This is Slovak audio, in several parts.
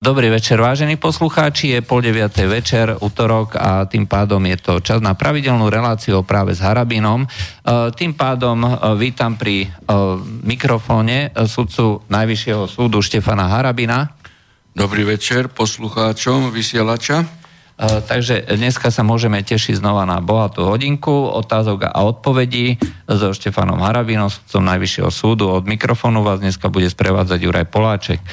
Dobrý večer, vážení poslucháči, je pol deviatej večer, útorok a tým pádom je to čas na pravidelnú reláciu práve s Harabinom. E, tým pádom e, vítam pri e, mikrofóne sudcu Najvyššieho súdu Štefana Harabina. Dobrý večer poslucháčom vysielača. Eh, takže dneska sa môžeme tešiť znova na bohatú hodinku otázok a odpovedí so Štefanom Harabinom, sudcom Najvyššieho súdu. Od mikrofónu vás dneska bude sprevádzať Juraj Poláček. Eh,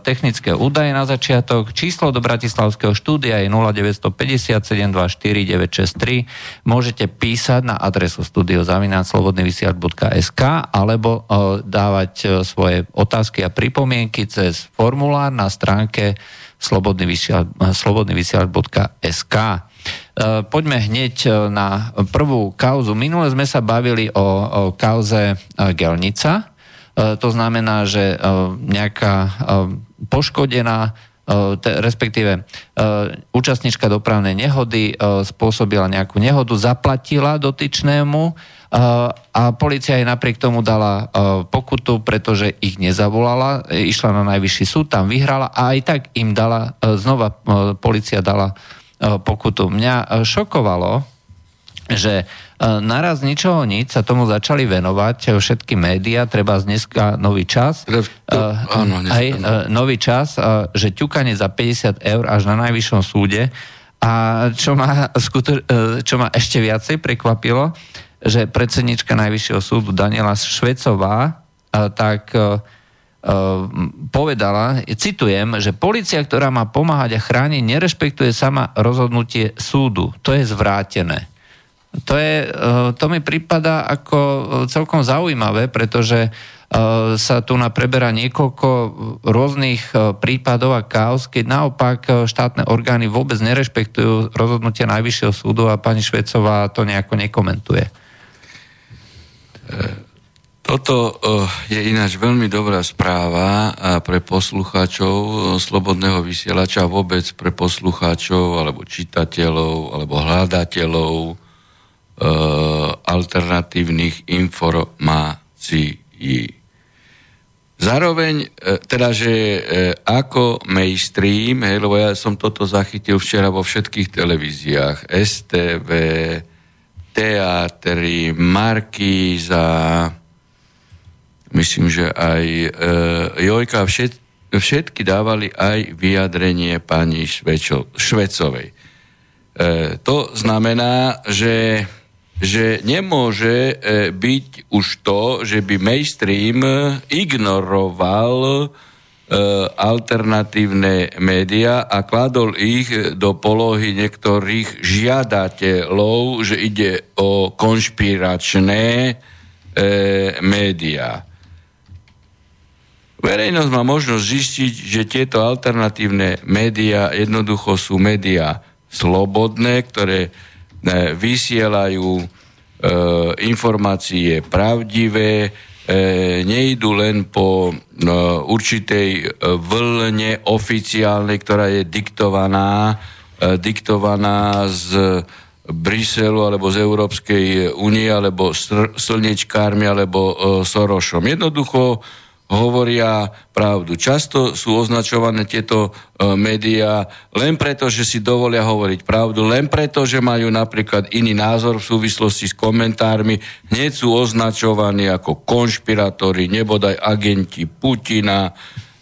technické údaje na začiatok. Číslo do Bratislavského štúdia je 0950 724 963. Môžete písať na adresu studiozavináčslobodnyvysiaľ.sk alebo eh, dávať svoje otázky a pripomienky cez formulár na stránke slobodnyvysielač.sk. E, poďme hneď e, na prvú kauzu. Minule sme sa bavili o, o kauze e, Gelnica. To znamená, že nejaká poškodená respektíve účastnička dopravnej nehody spôsobila nejakú nehodu, zaplatila dotyčnému a policia aj napriek tomu dala pokutu, pretože ich nezavolala, išla na najvyšší súd, tam vyhrala a aj tak im dala, znova policia dala pokutu. Mňa šokovalo, že naraz ničoho nič sa tomu začali venovať všetky médiá, treba z dneska nový čas. To, áno, aj, nový čas, že ťukanie za 50 eur až na najvyššom súde a čo ma, skuto, čo ma ešte viacej prekvapilo, že predsednička Najvyššieho súdu Daniela Švecová tak e, e, povedala, citujem, že policia, ktorá má pomáhať a chrániť, nerešpektuje sama rozhodnutie súdu. To je zvrátené. To, je, e, to mi prípada ako celkom zaujímavé, pretože sa tu na preberá niekoľko rôznych prípadov a kaos, keď naopak štátne orgány vôbec nerešpektujú rozhodnutia Najvyššieho súdu a pani Švecová to nejako nekomentuje. Toto eh, je ináč veľmi dobrá správa pre poslucháčov eh, Slobodného vysielača, vôbec pre poslucháčov alebo čitateľov alebo hľadateľov e, alternatívnych informácií. Zároveň, e, teda, že e, ako mainstream, hej, lebo ja som toto zachytil včera vo všetkých televíziách, STV, teatry, Markíza, myslím, že aj e, Jojka, všet, všetky dávali aj vyjadrenie pani Švečo, Švecovej. E, to znamená, že, že nemôže e, byť už to, že by mainstream ignoroval E, alternatívne médiá a kladol ich do polohy niektorých žiadateľov, že ide o konšpiračné e, médiá. Verejnosť má možnosť zistiť, že tieto alternatívne médiá jednoducho sú médiá slobodné, ktoré e, vysielajú e, informácie pravdivé, e, nejdu len po no, určitej e, vlne oficiálnej, ktorá je diktovaná, e, diktovaná z Bruselu alebo z Európskej únie alebo slnečkármi alebo e, Sorošom. Jednoducho hovoria pravdu. Často sú označované tieto e, médiá len preto, že si dovolia hovoriť pravdu, len preto, že majú napríklad iný názor v súvislosti s komentármi, hneď sú označovaní ako konšpirátori, nebodaj agenti Putina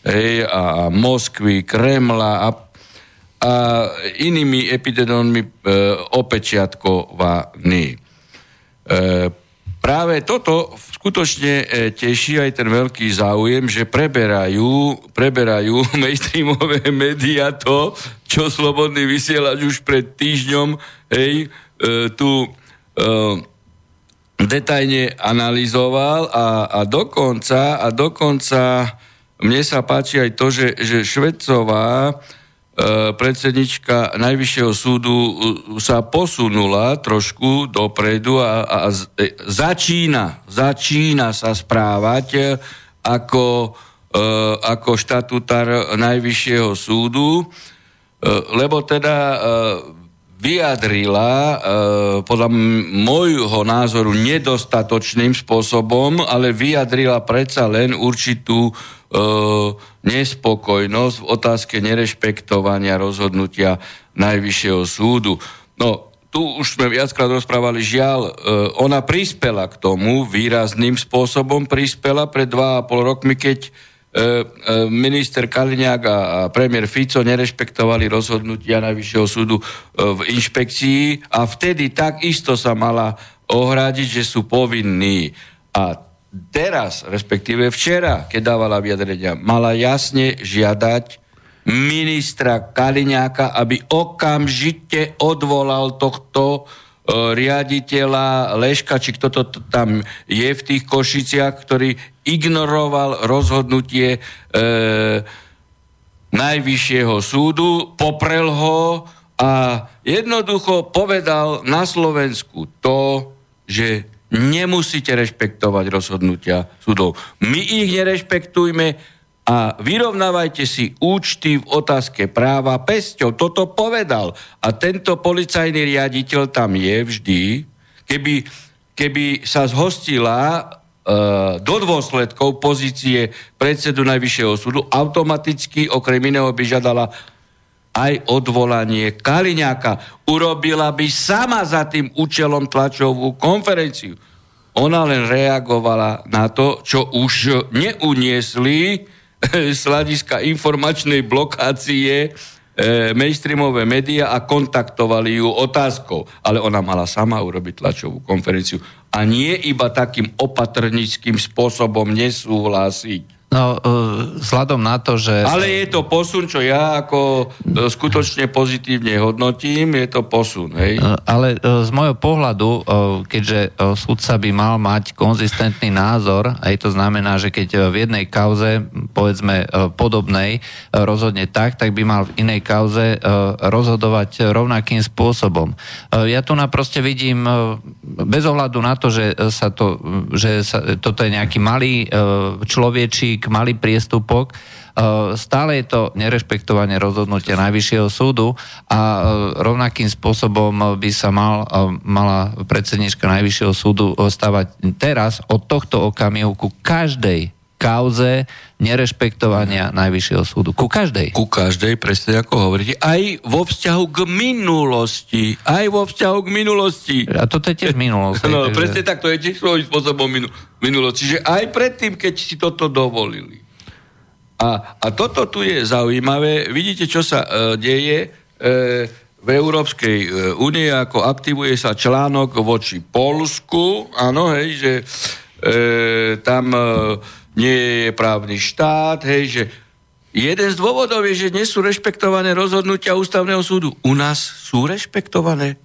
hej, a, Moskvy, Kremla a, a inými epidémami e, opečiatkovaní. E, práve toto skutočne e, teší aj ten veľký záujem, že preberajú, preberajú mainstreamové médiá to, čo Slobodný vysielač už pred týždňom hej, e, tu e, detajne analyzoval a, a dokonca, a dokonca mne sa páči aj to, že, že Švedcová predsednička Najvyššieho súdu e, sa posunula trošku dopredu a, a e, začína, začína sa správať ako, ako štatutár Najvyššieho súdu, lebo teda vyjadrila e, podľa môjho názoru nedostatočným spôsobom, ale vyjadrila predsa len určitú e, nespokojnosť v otázke nerešpektovania rozhodnutia Najvyššieho súdu. No, tu už sme viackrát rozprávali, žiaľ, e, ona prispela k tomu výrazným spôsobom, prispela pred dva a pol rokmi, keď minister Kaliňák a premiér Fico nerešpektovali rozhodnutia Najvyššieho súdu e, v inšpekcii a vtedy takisto sa mala ohradiť, že sú povinní. A teraz, respektíve včera, keď dávala vyjadrenia, mala jasne žiadať ministra Kaliňáka, aby okamžite odvolal tohto riaditeľa Leška, či kto to tam je v tých Košiciach, ktorý ignoroval rozhodnutie e, Najvyššieho súdu, poprel ho a jednoducho povedal na Slovensku to, že nemusíte rešpektovať rozhodnutia súdov. My ich nerešpektujme a vyrovnávajte si účty v otázke práva pesťou. Toto povedal. A tento policajný riaditeľ tam je vždy. Keby, keby sa zhostila E, do dôsledkov pozície predsedu Najvyššieho súdu automaticky okrem iného by žiadala aj odvolanie Kaliňáka. Urobila by sama za tým účelom tlačovú konferenciu. Ona len reagovala na to, čo už neuniesli z hľadiska informačnej blokácie e, mainstreamové médiá a kontaktovali ju otázkou. Ale ona mala sama urobiť tlačovú konferenciu a nie iba takým opatrnickým spôsobom nesúhlasiť. No, e, vzhľadom na to, že... Ale je to posun, čo ja ako e, skutočne pozitívne hodnotím, je to posun, hej? E, ale z môjho pohľadu, keďže sudca by mal mať konzistentný názor, aj to znamená, že keď v jednej kauze, povedzme podobnej, rozhodne tak, tak by mal v inej kauze rozhodovať rovnakým spôsobom. Ja tu naproste vidím, bez ohľadu na to, že, sa to, že sa, toto je nejaký malý človečík, hriešik, malý priestupok, e, stále je to nerešpektovanie rozhodnutia Najvyššieho súdu a e, rovnakým spôsobom by sa mal, e, mala predsednička Najvyššieho súdu stávať teraz od tohto okamihu ku každej kauze nerešpektovania Najvyššieho súdu. Ku každej. Ku každej, presne ako hovoríte. Aj vo vzťahu k minulosti. Aj vo vzťahu k minulosti. A toto je tiež minulosť. No, takže... presne tak, to je tiež svojím spôsobom minulosť. Čiže aj predtým, keď si toto dovolili. A, a toto tu je zaujímavé. Vidíte, čo sa e, deje e, v Európskej e, únie, ako aktivuje sa článok voči Polsku. Áno, hej, že e, tam... E, nie je právny štát, hej, že jeden z dôvodov je, že nie sú rešpektované rozhodnutia ústavného súdu. U nás sú rešpektované.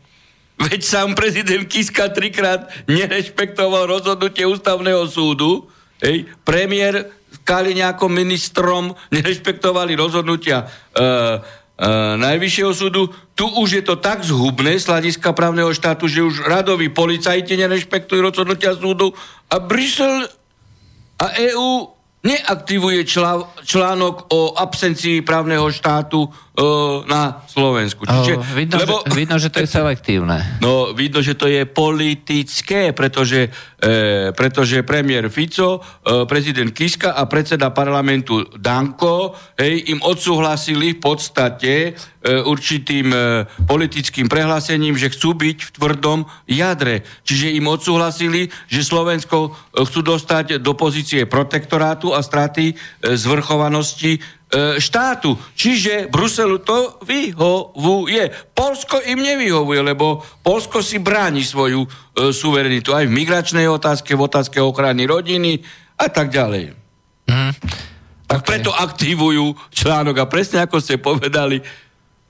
Veď sám prezident Kiska trikrát nerešpektoval rozhodnutie ústavného súdu. Hej. Premiér Kaliňákom ministrom nerešpektovali rozhodnutia e, e, Najvyššieho súdu. Tu už je to tak zhubné z hľadiska právneho štátu, že už radoví policajti nerešpektujú rozhodnutia súdu a Brusel a EÚ neaktivuje člá, článok o absencii právneho štátu na Slovensku. Čiže, oh, vidno, lebo, že, vidno, že to je selektívne. No, vidno, že to je politické, pretože, e, pretože premiér Fico, e, prezident Kiska a predseda parlamentu Danko hej, im odsúhlasili v podstate E, určitým e, politickým prehlásením, že chcú byť v tvrdom jadre. Čiže im odsúhlasili, že Slovensko e, chcú dostať do pozície protektorátu a straty zvrchovanosti štátu. Čiže Bruselu to vyhovuje. Polsko im nevyhovuje, lebo Polsko si bráni svoju suverenitu aj v migračnej otázke, v otázke ochrany rodiny a tak ďalej. Mm. Tak okay. preto aktivujú článok a presne ako ste povedali,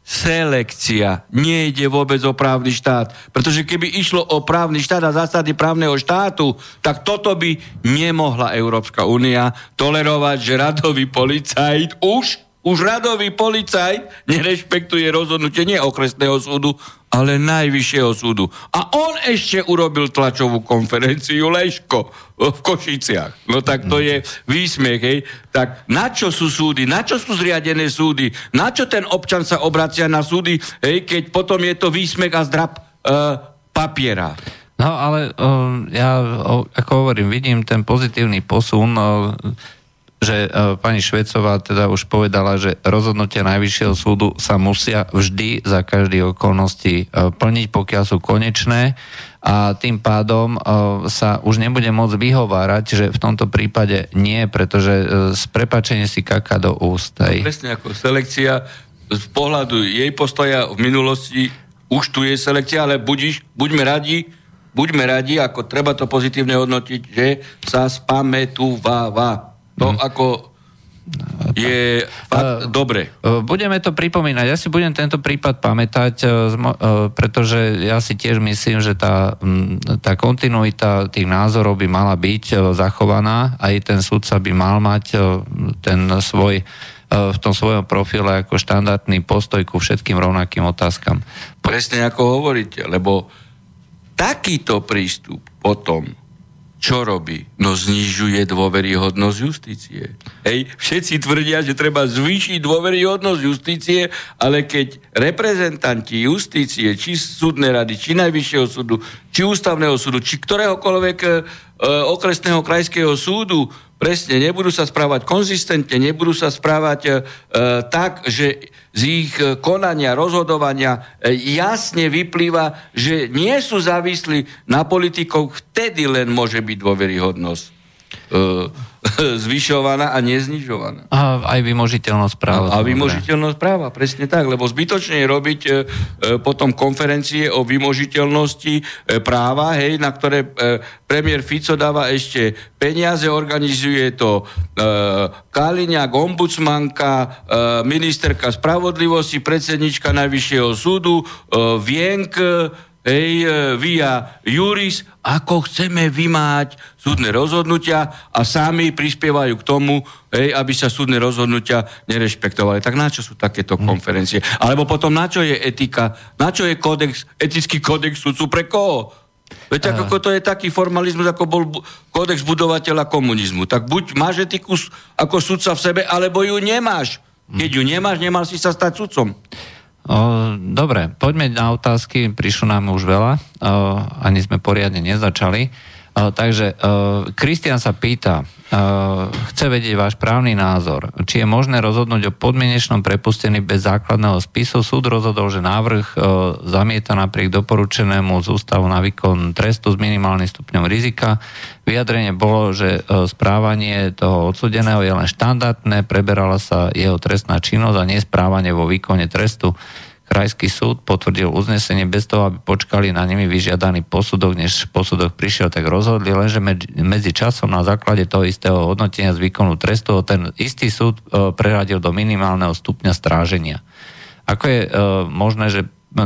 selekcia. Nejde vôbec o právny štát. Pretože keby išlo o právny štát a zásady právneho štátu, tak toto by nemohla Európska únia tolerovať, že radový policajt už už radový policajt nerešpektuje rozhodnutie nie okresného súdu, ale najvyššieho súdu. A on ešte urobil tlačovú konferenciu Leško v Košiciach. No tak to je výsmiech, hej. Tak na čo sú súdy, na čo sú zriadené súdy, na čo ten občan sa obracia na súdy, hej, keď potom je to výsmech a zdrab uh, papiera. No ale uh, ja, uh, ako hovorím, vidím ten pozitívny posun. Uh, že uh, pani Švecová teda už povedala, že rozhodnutia Najvyššieho súdu sa musia vždy za každý okolnosti uh, plniť, pokiaľ sú konečné a tým pádom uh, sa už nebude môcť vyhovárať, že v tomto prípade nie, pretože z prepačenie si kaká do úst. Hej. Presne ako selekcia z pohľadu jej postoja v minulosti už tu je selekcia, ale budiš, buďme radi, buďme radi, ako treba to pozitívne hodnotiť, že sa spametúváva. To mm. ako je fakt uh, dobre. Uh, budeme to pripomínať. Ja si budem tento prípad pamätať, uh, pretože ja si tiež myslím, že tá, um, tá kontinuita tých názorov by mala byť zachovaná. Aj ten sudca by mal mať ten svoj v tom svojom profile ako štandardný postoj ku všetkým rovnakým otázkam. Presne ako hovoríte, lebo takýto prístup potom čo robí? No znižuje dôveryhodnosť justície. Hej, všetci tvrdia, že treba zvýšiť dôveryhodnosť justície, ale keď reprezentanti justície, či súdnej rady, či najvyššieho súdu, či ústavného súdu, či ktoréhokoľvek e, okresného krajského súdu presne nebudú sa správať konzistentne, nebudú sa správať e, tak, že z ich e, konania, rozhodovania e, jasne vyplýva, že nie sú závislí na politikov, vtedy len môže byť dôveryhodnosť. E, zvyšovaná a neznižovaná. A aj vymožiteľnosť práva. A, a vymožiteľnosť práva, presne tak, lebo zbytočne je robiť e, e, potom konferencie o vymožiteľnosti e, práva, hej, na ktoré e, premiér Fico dáva ešte peniaze, organizuje to e, Kaliňák, ombudsmanka, e, ministerka spravodlivosti, predsednička Najvyššieho súdu, e, Vienk, hej, e, via juris, ako chceme vymáť súdne rozhodnutia a sami prispievajú k tomu, hej, aby sa súdne rozhodnutia nerešpektovali. Tak na čo sú takéto mhm. konferencie? Alebo potom na čo je etika? Na čo je kodex, etický kodex súdcu pre koho? Veď uh. ako to je taký formalizmus, ako bol kódex budovateľa komunizmu. Tak buď máš etiku ako sudca v sebe, alebo ju nemáš. Keď ju nemáš, nemal si sa stať sudcom. Dobre, poďme na otázky, prišlo nám už veľa, ani sme poriadne nezačali. O, takže Kristian sa pýta, chce vedieť váš právny názor. Či je možné rozhodnúť o podmienečnom prepustení bez základného spisu? Súd rozhodol, že návrh zamieta napriek doporučenému z ústavu na výkon trestu s minimálnym stupňom rizika. Vyjadrenie bolo, že správanie toho odsudeného je len štandardné, preberala sa jeho trestná činnosť a nie správanie vo výkone trestu. Krajský súd potvrdil uznesenie bez toho, aby počkali na nimi vyžiadaný posudok, než posudok prišiel, tak rozhodli, lenže medzi časom na základe toho istého hodnotenia z výkonu trestu ten istý súd e, preradil do minimálneho stupňa stráženia. Ako je e, možné, že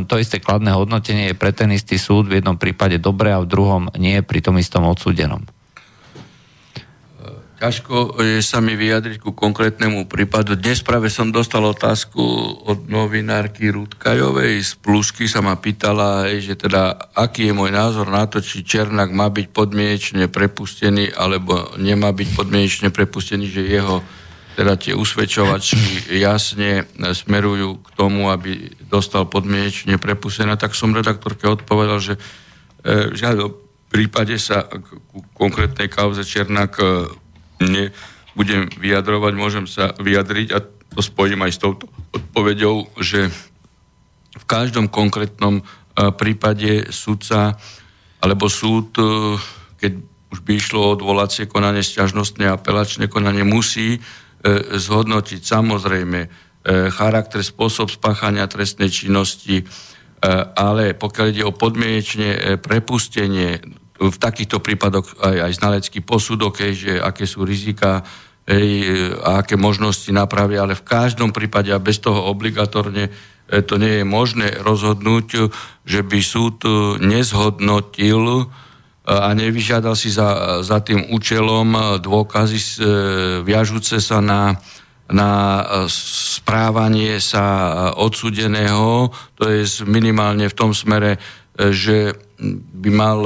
to isté kladné hodnotenie je pre ten istý súd v jednom prípade dobré a v druhom nie pri tom istom odsúdenom? Ťažko je sa mi vyjadriť ku konkrétnemu prípadu. Dnes práve som dostal otázku od novinárky Rudkajovej z Plusky, sa ma pýtala, že teda aký je môj názor na to, či Černák má byť podmienečne prepustený, alebo nemá byť podmienečne prepustený, že jeho teda tie usvedčovačky jasne smerujú k tomu, aby dostal podmienečne prepustený. Tak som redaktorke odpovedal, že e, v žiadnom prípade sa ku konkrétnej kauze Černák e, nebudem vyjadrovať, môžem sa vyjadriť a to spojím aj s touto odpovedou, že v každom konkrétnom e, prípade sudca alebo súd, e, keď už by išlo odvolacie konanie, sťažnostné a apelačné konanie, musí e, zhodnotiť samozrejme charakter, spôsob spáchania trestnej činnosti, ale pokiaľ ide o podmienečne prepustenie, v takýchto prípadoch aj, aj znalecký posudok, hej, že aké sú rizika hej, a aké možnosti napravy, ale v každom prípade a bez toho obligatorne e, to nie je možné rozhodnúť, že by súd e, nezhodnotil e, a nevyžiadal si za, za tým účelom dôkazy viažúce sa na na správanie sa odsudeného, to je minimálne v tom smere, že by mal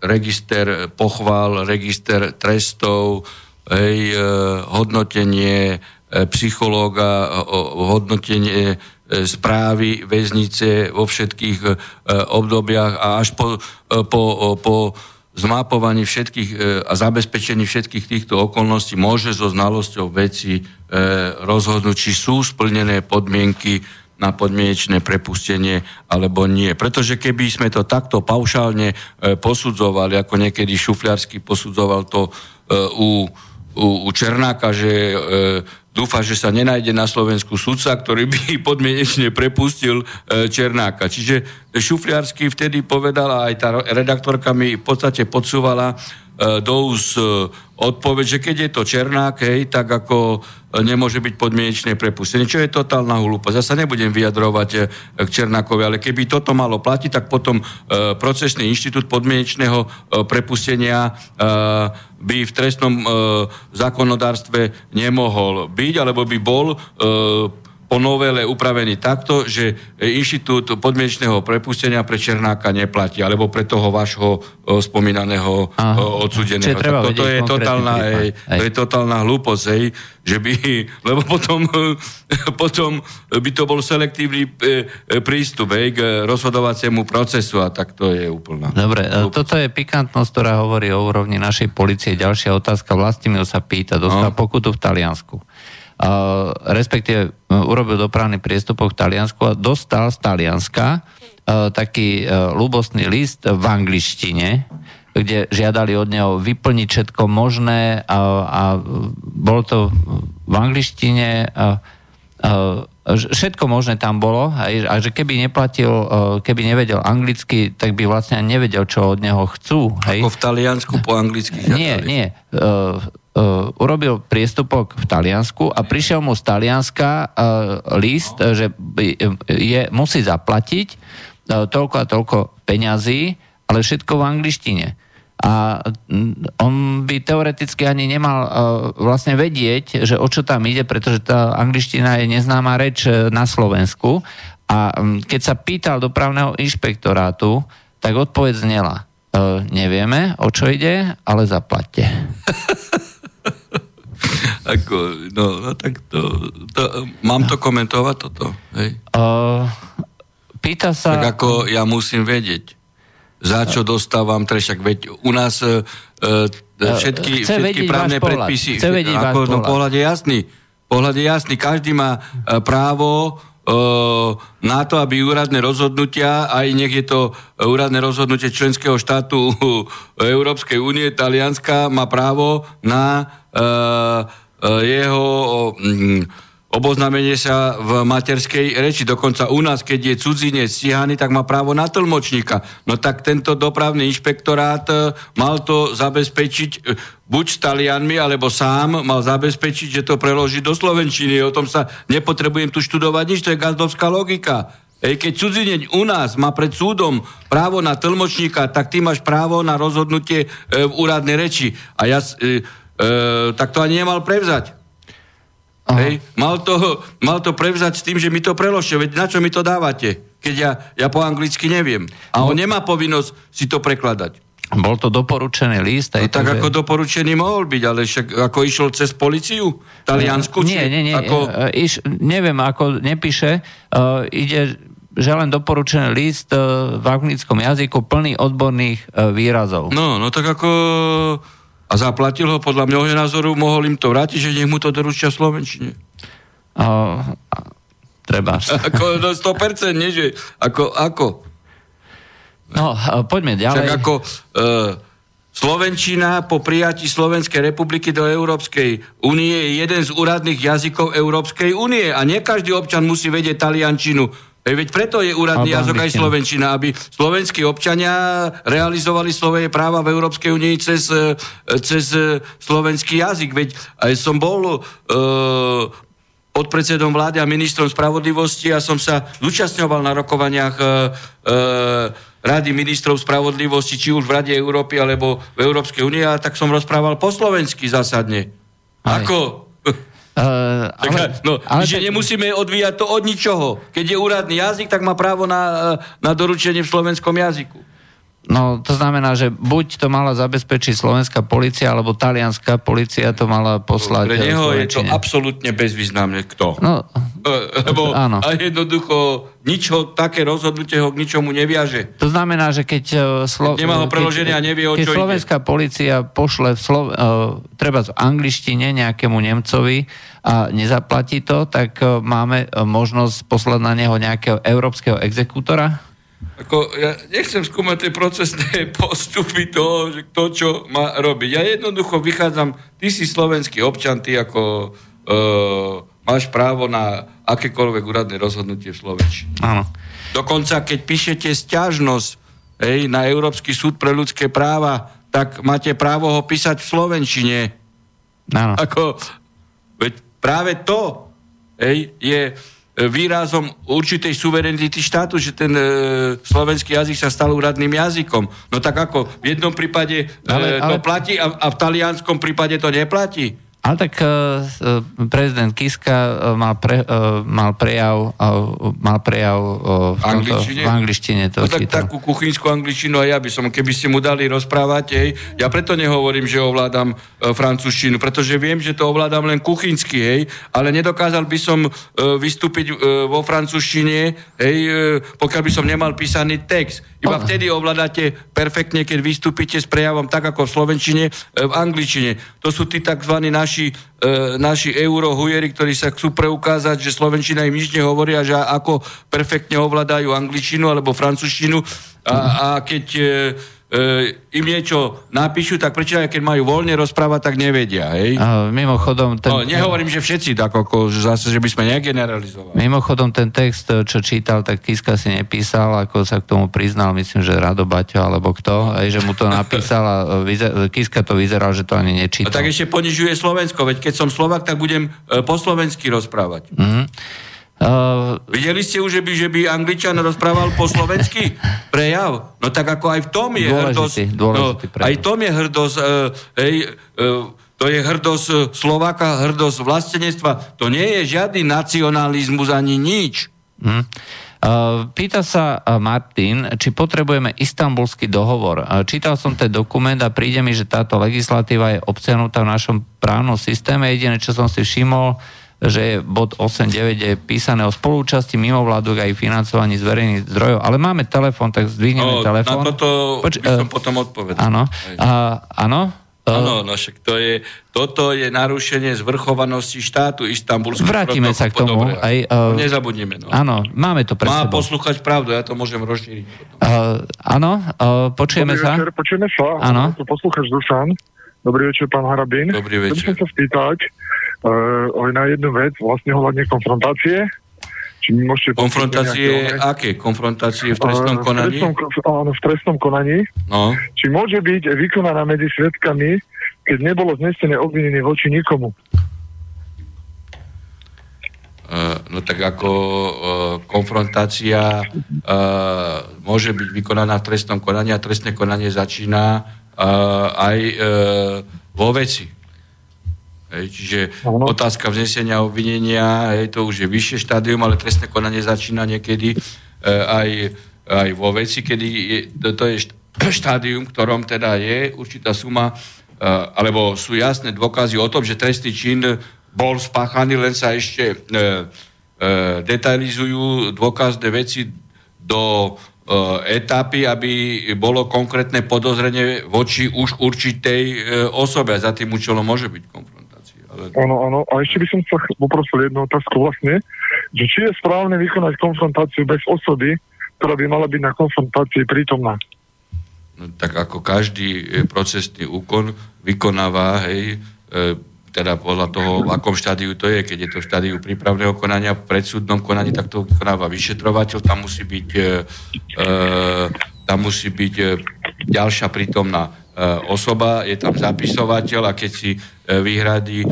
register pochval, register trestov, hej, hodnotenie psychológa, hodnotenie správy väznice vo všetkých obdobiach a až po, po, po zmapovaní všetkých e, a zabezpečení všetkých týchto okolností môže so znalosťou veci e, rozhodnúť, či sú splnené podmienky na podmienečné prepustenie alebo nie. Pretože keby sme to takto paušálne e, posudzovali, ako niekedy Šufliarsky posudzoval to u, u, u Černáka, že dúfa, že sa nenájde na Slovensku sudca, ktorý by podmienečne prepustil e, Černáka. Čiže Šufliarsky vtedy povedala, aj tá redaktorka mi v podstate podsúvala e, do ús e, odpoveď, že keď je to Černák, hej, tak ako nemôže byť podmienečné prepustenie, čo je totálna. Ja sa nebudem vyjadrovať k Černákovi, ale keby toto malo platiť, tak potom procesný inštitút podmienečného prepustenia by v trestnom e, zákonodárstve nemohol byť, alebo by bol e, po novele upravený takto, že inštitút podmienečného prepustenia pre Černáka neplatí, alebo pre toho vášho o, spomínaného Aha. odsudeného. To, to, je totálna, ej, to je totálna hlúposť, ej, že by, lebo potom, potom by to bol selektívny e, e, prístup ej, k rozhodovaciemu procesu a tak to je úplná. Dobre, e, hlúposť. toto je pikantnosť, ktorá hovorí o úrovni našej policie. Ďalšia otázka, Vlastimil sa pýta, dostal no. pokutu v Taliansku respektíve e, urobil dopravný priestupok v Taliansku a dostal z Talianska e, taký e, ľubostný list v angličtine, kde žiadali od neho vyplniť všetko možné a, a bolo to v angličtine a, a, všetko možné tam bolo a, a že keby neplatil, keby nevedel anglicky, tak by vlastne nevedel, čo od neho chcú. Hej. Ako v Taliansku po anglicky? Nie, nie. Uh, urobil priestupok v Taliansku a prišiel mu z Talianska uh, list, no. že je, musí zaplatiť uh, toľko a toľko peňazí, ale všetko v angličtine. A on by teoreticky ani nemal uh, vlastne vedieť, že o čo tam ide, pretože tá angličtina je neznáma reč na Slovensku. A um, keď sa pýtal dopravného inšpektorátu, tak odpoveď znela. Uh, nevieme, o čo ide, ale zaplatte. Ako, no, no tak to, to, mám to komentovať toto, hej? Uh, pýta sa... Tak ako ja musím vedieť, za čo dostávam trešak, veď u nás uh, všetky, všetky právne predpisy... Chce vedieť ako, no, pohľad je jasný. Pohľad je jasný. Každý má uh, právo na to, aby úradné rozhodnutia, aj nech je to úradné rozhodnutie členského štátu Európskej únie, Talianska, má právo na jeho oboznámenie sa v materskej reči. Dokonca u nás, keď je cudzinec stíhaný, tak má právo na tlmočníka. No tak tento dopravný inšpektorát mal to zabezpečiť buď s Talianmi, alebo sám mal zabezpečiť, že to preloží do Slovenčiny. O tom sa nepotrebujem tu študovať nič, to je gazdovská logika. Ej, keď cudzinec u nás má pred súdom právo na tlmočníka, tak ty máš právo na rozhodnutie e, v úradnej reči. A ja, e, e, tak to ani nemal prevzať. Hej, mal, to, mal to prevzať s tým, že mi to preložte. Veď na čo mi to dávate, keď ja, ja po anglicky neviem. A on nemá povinnosť si to prekladať. Bol to doporučený list? No, tak že... ako doporučený mohol byť, ale však ako išiel cez policiu? Taliansku? Nie, nie, nie. Ako... E, iš, neviem, ako nepíše. Uh, ide, že len doporučený list uh, v anglickom jazyku plný odborných uh, výrazov. No, no tak ako a zaplatil ho, podľa môjho názoru, mohol im to vrátiť, že nech mu to doručia v Slovenčine. Uh, treba. ako, no 100%, nie, že ako, ako? No, poďme ďalej. Však ako uh, Slovenčina po prijatí Slovenskej republiky do Európskej únie je jeden z úradných jazykov Európskej únie a nie každý občan musí vedieť taliančinu Veď preto je úradný jazyk aj Slovenčina, aby slovenskí občania realizovali svoje práva v Európskej únii cez, e, cez e, slovenský jazyk. Veď aj som bol uh, pod predsedom vlády a ministrom spravodlivosti a som sa zúčastňoval na rokovaniach uh, uh, Rady ministrov spravodlivosti, či už v Rade Európy alebo v Európskej únii, a tak som rozprával po slovensky zásadne. Aj. Ako? Uh, ale, no, ale že tak... nemusíme odvíjať to od ničoho. Keď je úradný jazyk, tak má právo na, na doručenie v slovenskom jazyku. No, to znamená, že buď to mala zabezpečiť slovenská policia, alebo talianská policia to mala poslať. Pre neho je to absolútne bezvýznamné. Kto? No, e, Lebo áno. a jednoducho nič ho, také rozhodnutie ho k ničomu neviaže. To znamená, že keď, e, Slo- Nemá ho preložené a nevie, o keď čo slovenská ide. policia pošle v Slo- treba v angličtine nejakému Nemcovi a nezaplatí to, tak máme možnosť poslať na neho nejakého európskeho exekútora? Ako, ja nechcem skúmať tie procesné postupy toho, že kto čo má robiť. Ja jednoducho vychádzam, ty si slovenský občan, ty ako uh, máš právo na akékoľvek úradné rozhodnutie v Slovenčine. Áno. Dokonca, keď píšete stiažnosť hej, na Európsky súd pre ľudské práva, tak máte právo ho písať v Slovenčine. Áno. Ako, veď práve to hej, je výrazom určitej suverenity štátu, že ten e, slovenský jazyk sa stal úradným jazykom. No tak ako v jednom prípade e, ale, ale... to platí a, a v talianskom prípade to neplatí? Ale tak uh, prezident Kiska uh, mal, pre, mal prejav, mal prejav v, tomto, v angličtine. To no tak takú kuchynskú angličtinu aj ja by som, keby ste mu dali rozprávať, hej, ja preto nehovorím, že ovládam uh, francúzštinu, pretože viem, že to ovládam len kuchynsky, hej, ale nedokázal by som uh, vystúpiť uh, vo francúzštine, hej, uh, pokiaľ by som nemal písaný text. Iba vtedy ovládate perfektne, keď vystúpite s prejavom tak ako v slovenčine, v angličine. To sú tí tzv. naši, e, naši eurohujeri, ktorí sa chcú preukázať, že slovenčina im nič nehovorí a že ako perfektne ovládajú angličinu alebo francúzštinu. A, a keď e, e, im niečo napíšu, tak prečo aj keď majú voľne rozprávať, tak nevedia. Hej? A mimochodom... Ten... No, nehovorím, že všetci, tak ako, zase, že by sme negeneralizovali. Mimochodom ten text, čo čítal, tak Kiska si nepísal, ako sa k tomu priznal, myslím, že Rado Baťo alebo kto, aj, že mu to napísal a vyzer, Kiska to vyzeral, že to ani nečítal. A tak ešte ponižuje Slovensko, veď keď som Slovak, tak budem e, po slovensky rozprávať. Mm-hmm. Uh, Videli ste už, že by, že by Angličan rozprával po slovensky prejav? No tak ako aj v tom je hrdosť. No, aj v tom je hrdosť. Uh, hej, uh, to je hrdosť Slováka, hrdosť vlastenectva. To nie je žiadny nacionalizmus ani nič. Hmm. Pýta sa Martin, či potrebujeme istambulský dohovor. Čítal som ten dokument a príde mi, že táto legislatíva je obsiahnutá v našom právnom systéme. Jediné, čo som si všimol, že bod 8.9 je písané o spolúčasti mimovládok aj financovaní z verejných zdrojov, ale máme telefón, tak zdvihneme no, telefón. Na toto Poč- by som uh, potom odpovedal. Áno, uh, áno. Áno, no však to je, toto je narušenie zvrchovanosti štátu Istanbulského Vrátime sa k tomu. Aj, uh, nezabudnime. No. Áno, máme to pre Má sebou. poslúchať pravdu, ja to môžem rozšíriť. Uh, áno, uh, počujeme Dobrý sa. Večer, počujeme sa. Áno. Poslúchač Dušan. Dobrý večer, pán Harabín. Dobrý večer. Chcem sa spýtať, uh, na jednu vec, vlastne ohľadne konfrontácie. Či mi môžete konfrontácie, nejaké, aké? Konfrontácie v trestnom konaní? V trestnom, áno, v trestnom konaní. No. Či môže byť vykonaná medzi svetkami, keď nebolo znesené obvinenie voči nikomu? Uh, no tak ako uh, konfrontácia uh, môže byť vykonaná v trestnom konaní a trestné konanie začína aj vo veci. Hej, čiže ano. otázka vznesenia obvinenia, hej, to už je vyššie štádium, ale trestné konanie začína niekedy e, aj, aj vo veci, kedy je, to, to je štádium, ktorom teda je určitá suma, e, alebo sú jasné dôkazy o tom, že trestný čin bol spáchaný, len sa ešte e, e, detalizujú dôkazné veci do e, etapy, aby bolo konkrétne podozrenie voči už určitej e, osobe. A za tým účelom môže byť konfront. Áno, áno. A ešte by som sa poprosil jednu otázku vlastne, že či je správne vykonať konfrontáciu bez osoby, ktorá by mala byť na konfrontácii prítomná. No, tak ako každý e, procesný úkon vykonáva, hej, e, teda podľa toho, v akom štádiu to je, keď je to v štádiu prípravného konania, v predsúdnom konaní, tak to vykonáva vyšetrovateľ, tam musí byť, e, e, tam musí byť e, ďalšia prítomná osoba, je tam zapisovateľ a keď si e, vyhradí e,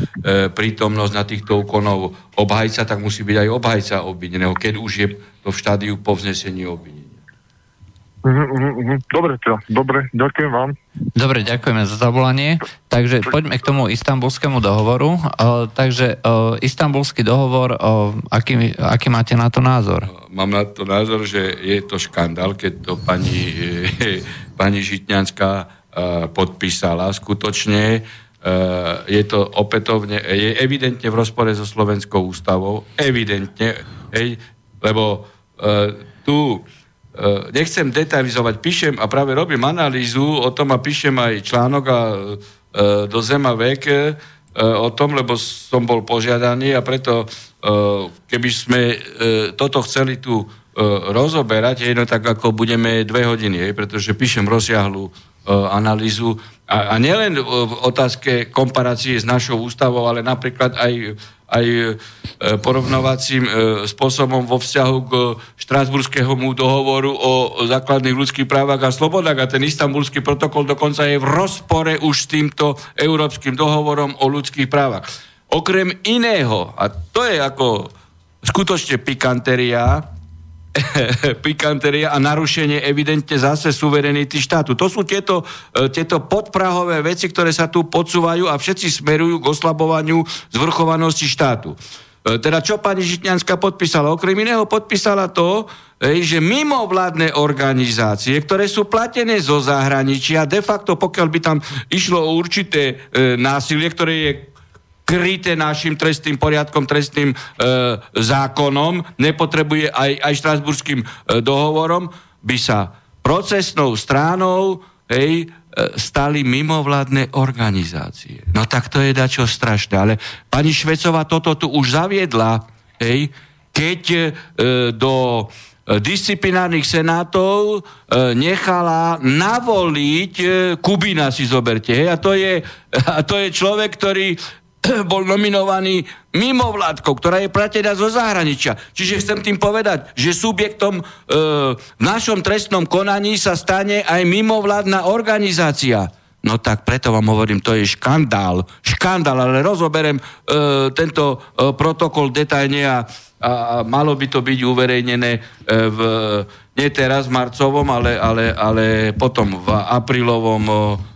prítomnosť na týchto úkonov obhajca, tak musí byť aj obhajca obvineného, keď už je to v štádiu po vznesení obvinenia. Uh-huh, uh-huh. Dobre, teda. Dobre, ďakujem vám. Dobre, ďakujeme za zavolanie. Takže poďme k tomu istambulskému dohovoru. Takže o, istambulský dohovor, aký, aký máte na to názor? Mám na to názor, že je to škandál, keď to pani, pani Žitňanská podpísala. Skutočne je to opätovne, je evidentne v rozpore so Slovenskou ústavou. Evidentne, hej, lebo tu Eh, nechcem detailizovať, píšem a práve robím analýzu o tom a píšem aj článok a, do Zema vek o tom, lebo som bol požiadaný a preto keby sme toto chceli tu rozoberať, no tak ako budeme dve hodiny, pretože píšem rozsiahlu analýzu a, a nielen v otázke komparácie s našou ústavou, ale napríklad aj aj e, porovnovacím e, spôsobom vo vzťahu k Štrasburskému dohovoru o základných ľudských právach a slobodách a ten istambulský protokol dokonca je v rozpore už s týmto európskym dohovorom o ľudských právach. Okrem iného, a to je ako skutočne pikanteria, pikanteria a narušenie evidentne zase suverenity štátu. To sú tieto, e, tieto podprahové veci, ktoré sa tu podsúvajú a všetci smerujú k oslabovaniu zvrchovanosti štátu. E, teda čo pani Žitňanská podpísala? Okrem iného podpísala to, že mimovládne organizácie, ktoré sú platené zo zahraničia, de facto pokiaľ by tam išlo o určité e, násilie, ktoré je kryté našim trestným poriadkom, trestným e, zákonom, nepotrebuje aj, aj štrasburským e, dohovorom, by sa procesnou stránou hej, e, stali mimovládne organizácie. No tak to je dačo strašné. Ale pani Švecová toto tu už zaviedla, hej, keď e, do e, disciplinárnych senátov e, nechala navoliť e, Kubina, si zoberte. Hej, a, to je, a to je človek, ktorý bol nominovaný mimo vládkou, ktorá je platená zo zahraničia. Čiže chcem tým povedať, že subjektom e, v našom trestnom konaní sa stane aj mimovládna organizácia. No tak preto vám hovorím, to je škandál. Škandál, ale rozoberem e, tento e, protokol detajne a, a, a malo by to byť uverejnené e, v, nie teraz marcovom, ale, ale, ale potom v aprílovom e,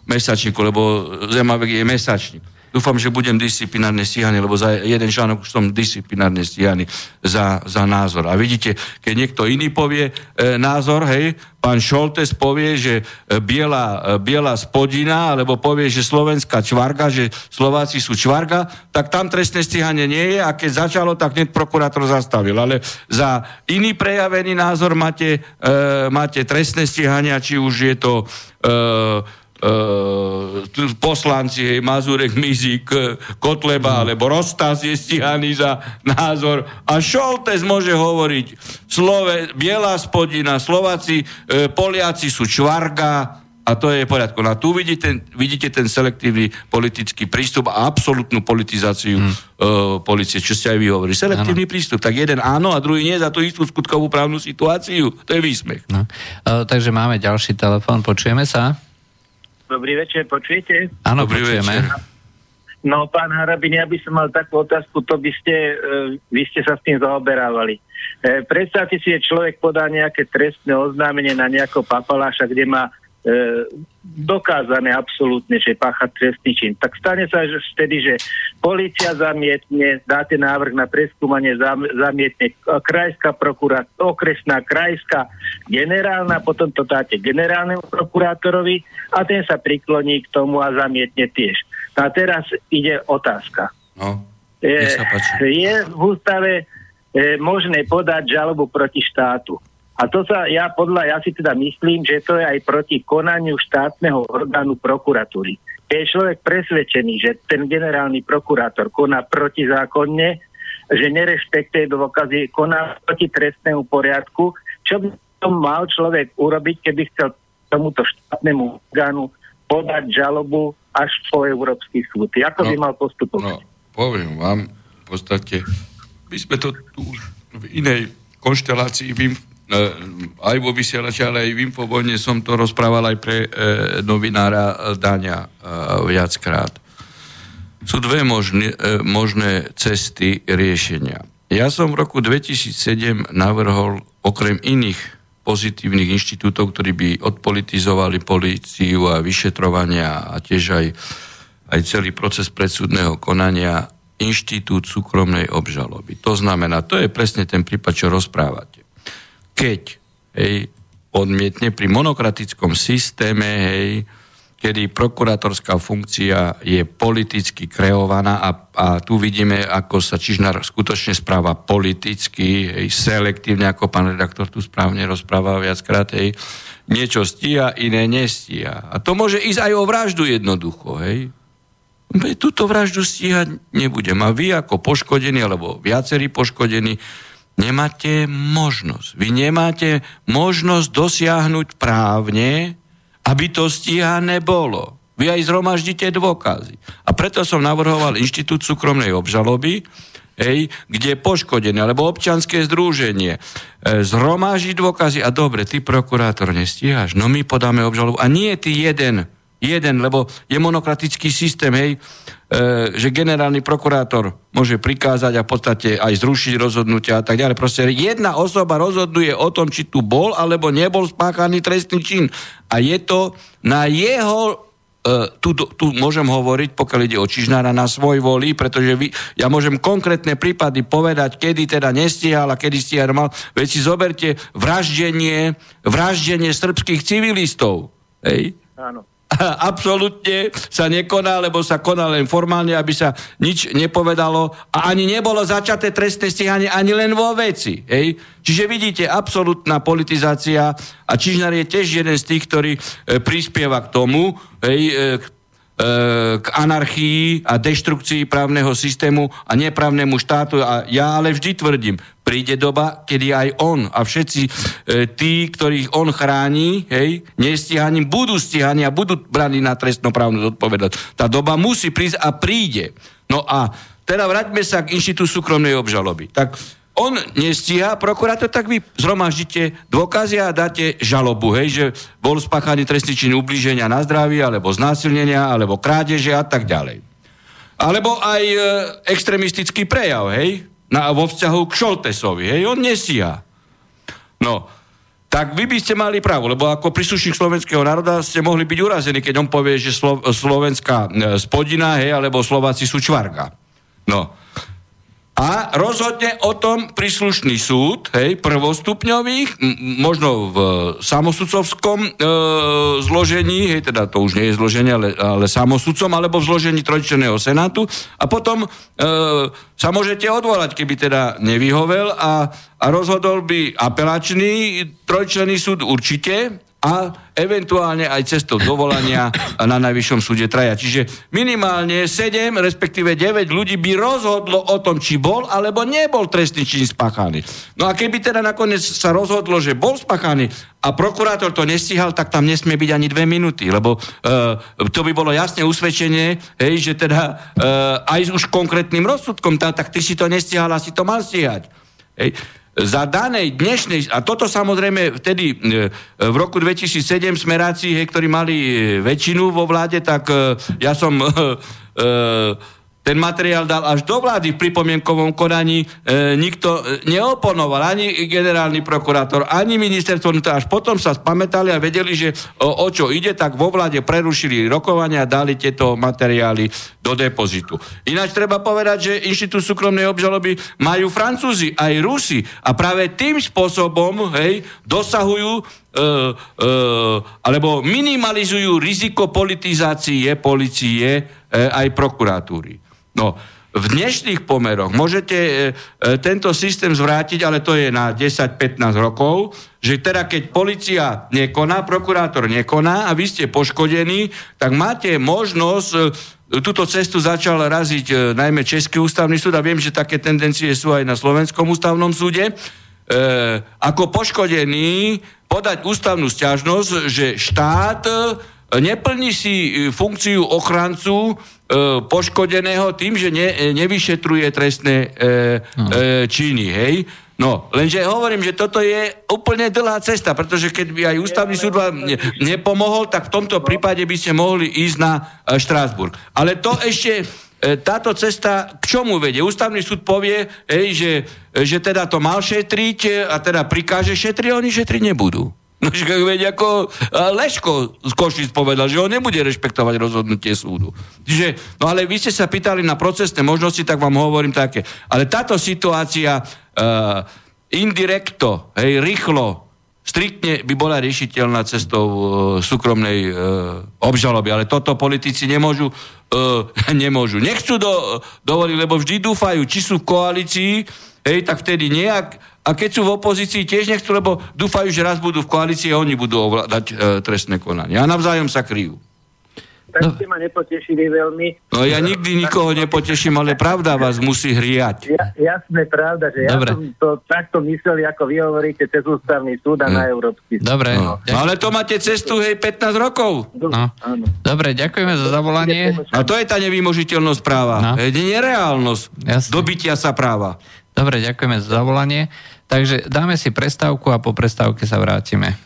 mesačníku, lebo Zemavek je mesačník. Dúfam, že budem disciplinárne stíhaný, lebo za jeden článok už som disciplinárne stíhaný za, za názor. A vidíte, keď niekto iný povie e, názor, hej, pán Šoltes povie, že e, biela, e, biela spodina, alebo povie, že slovenská čvarga, že Slováci sú čvarga, tak tam trestné stíhanie nie je a keď začalo, tak hneď prokurátor zastavil. Ale za iný prejavený názor máte, e, máte trestné stíhania, či už je to e, uh, poslanci, hej, Mazurek, Mizik, Kotleba, mm. alebo Rostas je stíhaný za názor a Šoltes môže hovoriť Slove, Biela spodina, Slováci, uh, Poliaci sú čvarga, a to je v poriadku. No a tu vidíte, vidíte ten selektívny politický prístup a absolútnu politizáciu hmm. uh, policie, čo ste aj vy hovorili. Selektívny ano. prístup. Tak jeden áno a druhý nie za tú istú skutkovú právnu situáciu. To je výsmech. No. Uh, takže máme ďalší telefón. Počujeme sa? Dobrý večer, počujete? Áno, počujeme. No, pán Harabin, ja by som mal takú otázku, to by ste, uh, vy ste sa s tým zaoberávali. E, predstavte si, že človek podá nejaké trestné oznámenie na nejakého papaláša, kde má E, dokázané absolútne, že pácha trestný čin. Tak stane sa že vtedy, že policia zamietne, dáte návrh na preskúmanie, zamietne krajská prokurátor, okresná, krajská, generálna, potom to dáte generálnemu prokurátorovi a ten sa prikloní k tomu a zamietne tiež. A teraz ide otázka. No, je, je v ústave je možné podať žalobu proti štátu. A to sa ja podľa, ja si teda myslím, že to je aj proti konaniu štátneho orgánu prokuratúry. Je človek presvedčený, že ten generálny prokurátor koná protizákonne, že nerešpektuje dôkazy, koná proti trestnému poriadku, čo by to mal človek urobiť, keby chcel tomuto štátnemu orgánu podať žalobu až po Európsky súd. Ako no, by mal postupovať? No, poviem vám, v podstate, my sme to tu v inej konštelácii aj vo vysielači, ale aj v Infovojne som to rozprával aj pre e, novinára Daňa e, viackrát. Sú dve možné, e, možné cesty riešenia. Ja som v roku 2007 navrhol okrem iných pozitívnych inštitútov, ktorí by odpolitizovali políciu a vyšetrovania a tiež aj, aj celý proces predsudného konania inštitút súkromnej obžaloby. To znamená, to je presne ten prípad, čo rozprávate. Keď hej, odmietne pri monokratickom systéme, hej, kedy prokurátorská funkcia je politicky kreovaná a, a tu vidíme, ako sa Čižnár skutočne správa politicky, hej, selektívne, ako pán redaktor tu správne rozpráva viackrát, hej, niečo stíha, iné nestíha. A to môže ísť aj o vraždu jednoducho, hej. Túto vraždu stíhať nebudem. A vy ako poškodení, alebo viacerí poškodení, nemáte možnosť. Vy nemáte možnosť dosiahnuť právne aby to stíhané bolo. Vy aj zhromaždíte dôkazy. A preto som navrhoval Inštitút súkromnej obžaloby, hej, kde poškodené, alebo občanské združenie e, zhromaží dôkazy a dobre, ty prokurátor nestíhaš, no my podáme obžalobu. A nie ty jeden, jeden, lebo je monokratický systém, hej, e, že generálny prokurátor môže prikázať a v podstate aj zrušiť rozhodnutia a tak ďalej. Proste jedna osoba rozhoduje o tom, či tu bol alebo nebol spáchaný trestný čin. A je to na jeho e, tu, tu môžem hovoriť, pokiaľ ide o Čižnára, na svoj voli, pretože vy, ja môžem konkrétne prípady povedať, kedy teda nestíhal a kedy stíhal mal. Veď si zoberte vraždenie, vraždenie srbských civilistov. Hej? Áno. absolútne sa nekoná, lebo sa koná len formálne, aby sa nič nepovedalo a ani nebolo začaté trestné stíhanie ani len vo veci. Hej? Čiže vidíte, absolútna politizácia a Čižnár je tiež jeden z tých, ktorý e, prispieva k tomu, hej, e, k k anarchii a deštrukcii právneho systému a neprávnemu štátu. A ja ale vždy tvrdím, príde doba, kedy aj on a všetci e, tí, ktorých on chráni, hej, nestíhaním, budú stíhaní a budú braní na trestnoprávnu zodpovednosť. Tá doba musí prísť a príde. No a teda vráťme sa k inštitútu súkromnej obžaloby. Tak on nestíha prokurátor, tak vy zhromaždíte dôkazy a dáte žalobu, hej, že bol spáchaný trestný čin ublíženia na zdraví, alebo znásilnenia, alebo krádeže a tak ďalej. Alebo aj e, extremistický prejav, hej, na, vo vzťahu k Šoltesovi, hej, on nestíha. No, tak vy by ste mali právo, lebo ako príslušník slovenského národa ste mohli byť urazení, keď on povie, že Slo- Slovenská e, spodina, hej, alebo Slováci sú čvarga. No, a rozhodne o tom príslušný súd, hej, prvostupňových, m- možno v samosudcovskom e, zložení, hej, teda to už nie je zloženie, ale, ale samosudcom, alebo v zložení trojčlenného senátu. A potom e, sa môžete odvolať, keby teda nevyhovel a, a rozhodol by apelačný trojčlenný súd určite, a eventuálne aj cestou dovolania na najvyššom súde traja. Čiže minimálne 7, respektíve 9 ľudí by rozhodlo o tom, či bol alebo nebol trestný čin spáchaný. No a keby teda nakoniec sa rozhodlo, že bol spáchaný a prokurátor to nestíhal, tak tam nesmie byť ani dve minúty, lebo uh, to by bolo jasné usvedčenie, hej, že teda uh, aj už konkrétnym rozsudkom, tá, tak ty si to nestíhal a si to mal stíhať. Hej za danej dnešnej, a toto samozrejme vtedy e, v roku 2007 smeráci, hej, ktorí mali e, väčšinu vo vláde, tak e, ja som ten materiál dal až do vlády v pripomienkovom konaní, e, nikto neoponoval, ani generálny prokurátor, ani ministerstvo vnútra. Až potom sa spamätali a vedeli, že o, o čo ide, tak vo vláde prerušili rokovania a dali tieto materiály do depozitu. Ináč treba povedať, že Inštitút súkromnej obžaloby majú Francúzi, aj Rusi a práve tým spôsobom hej, dosahujú Uh, uh, alebo minimalizujú riziko politizácie policie uh, aj prokuratúry. No, v dnešných pomeroch môžete e, e, tento systém zvrátiť, ale to je na 10-15 rokov, že teda keď policia nekoná, prokurátor nekoná a vy ste poškodení, tak máte možnosť e, túto cestu začal raziť najmä Český ústavný súd a viem, že také tendencie sú aj na Slovenskom ústavnom súde. E, ako poškodený podať ústavnú stiažnosť, že štát neplní si funkciu ochrancu e, poškodeného tým, že ne, e, nevyšetruje trestné e, no. e, činy, hej? No, lenže hovorím, že toto je úplne dlhá cesta, pretože keď by aj ústavný súd vám ne, nepomohol, tak v tomto prípade by ste mohli ísť na e, Štrásburg. Ale to ešte e, táto cesta k čomu vedie? Ústavný súd povie, hej, že, že teda to mal šetriť a teda prikáže šetriť, oni šetriť nebudú. No, veď ako Leško z Košic povedal, že on nebude rešpektovať rozhodnutie súdu. Čiže, no ale vy ste sa pýtali na procesné možnosti, tak vám hovorím také. Ale táto situácia uh, indirekto, hej, rýchlo, striktne by bola riešiteľná cestou uh, súkromnej uh, obžaloby. Ale toto politici nemôžu, uh, nemôžu. Nechcú do, dovoliť, lebo vždy dúfajú, či sú v koalícii, hej, tak vtedy nejak a keď sú v opozícii, tiež nechcú, lebo dúfajú, že raz budú v koalícii a oni budú ovládať e, trestné konanie. A navzájom sa kryjú. Tak no. ste ma nepotešili veľmi. No ja nikdy nikoho nepoteším, ale pravda vás musí hriať. Ja, jasné, pravda, že Dobre. ja som to takto myslel, ako vy hovoríte, cez ústavný súd a hm. na Európsky súd. Dobre. No. no. Ale to máte cestu, hej, 15 rokov. No. Dobre, ďakujeme za zavolanie. A to je tá nevymožiteľnosť práva. No. Je nereálnosť Jasne. dobytia sa práva. Dobre, ďakujeme za zavolanie. Takže dáme si prestávku a po prestávke sa vrátime.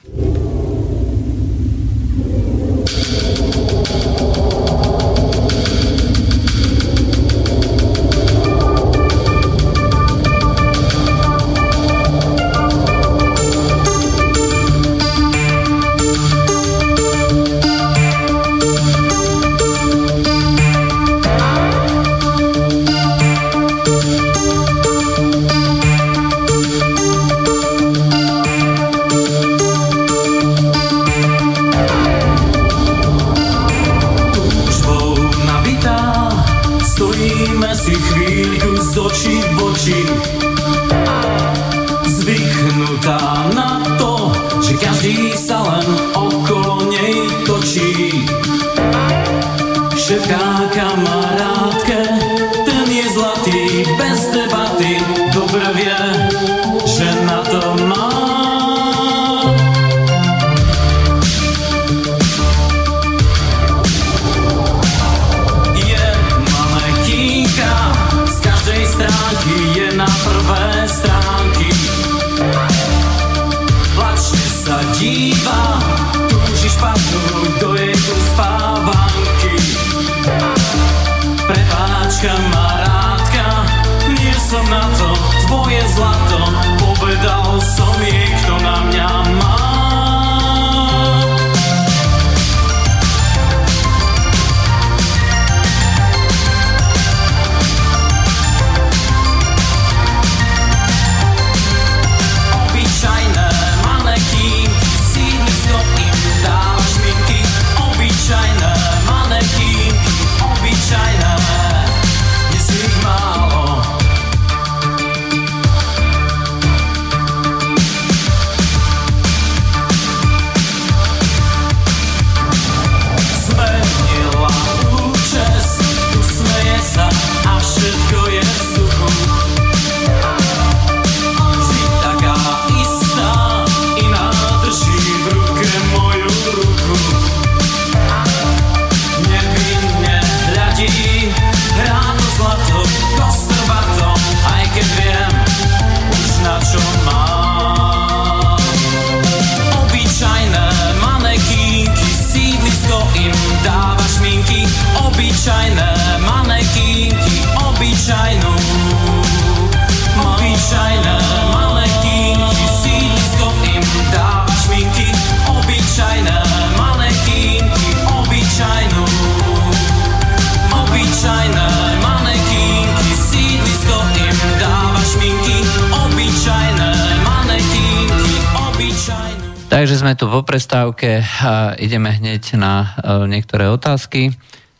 Takže sme tu po prestávke a ideme hneď na uh, niektoré otázky.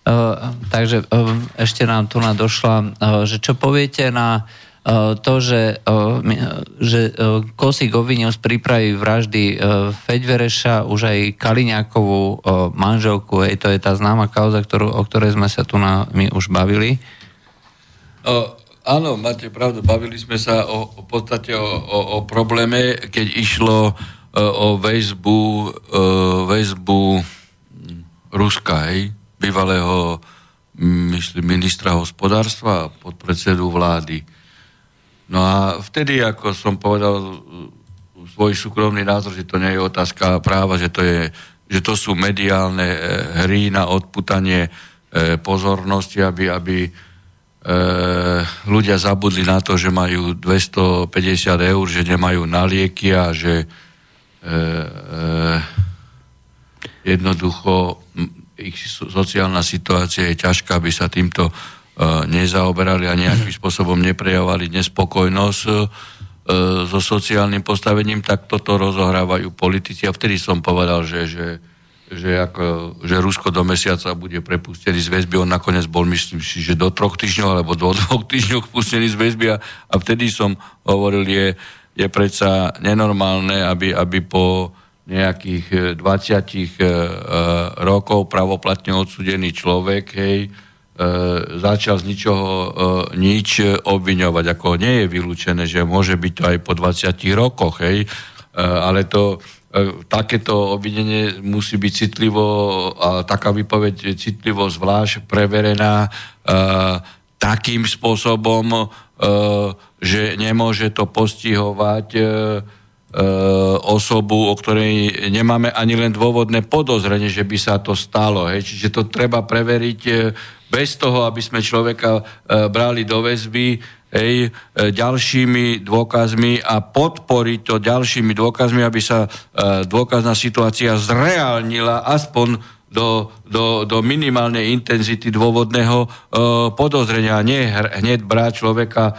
Uh, takže uh, ešte nám tu došla, že čo poviete na to, že, že Kosík obvinil z prípravy vraždy Feďvereša už aj Kaliňákovú manželku, hej, to je tá známa kauza, ktorú, o ktorej sme sa tu na, my už bavili. O, áno, máte pravdu, bavili sme sa o, o podstate o, o, o probléme, keď išlo o väzbu, väzbu Ruska, hej, bývalého myslím, ministra hospodárstva a podpredsedu vlády. No a vtedy, ako som povedal svoj súkromný názor, že to nie je otázka práva, že to, je, že to sú mediálne e, hry na odputanie pozornosti, aby, aby e, ľudia zabudli na to, že majú 250 eur, že nemajú na lieky a že e, e, jednoducho ich sociálna situácia je ťažká, aby sa týmto e, nezaoberali a nejakým spôsobom neprejavovali nespokojnosť so sociálnym postavením, tak toto rozohrávajú politici. A vtedy som povedal, že, že, že, ako, že Rusko do mesiaca bude prepustený z väzby. On nakoniec bol, myslím si, že do troch týždňov alebo do dvoch týždňov pustený z väzby. A, a vtedy som hovoril, je, je predsa nenormálne, aby, aby po nejakých 20 e, e, rokov pravoplatne odsudený človek, hej, e, začal z ničoho nič obviňovať. Ako nie je vylúčené, že môže byť to aj po 20 rokoch, hej, ale to takéto obvinenie musí byť citlivo, a taká výpoveď citlivo zvlášť preverená takým spôsobom, že nemôže to postihovať E, osobu, o ktorej nemáme ani len dôvodné podozrenie, že by sa to stalo. Hej. Čiže to treba preveriť e, bez toho, aby sme človeka e, brali do väzby hej, ďalšími dôkazmi a podporiť to ďalšími dôkazmi, aby sa dôkazná situácia zreálnila aspoň do, do, do minimálnej intenzity dôvodného podozrenia, nie hneď brať človeka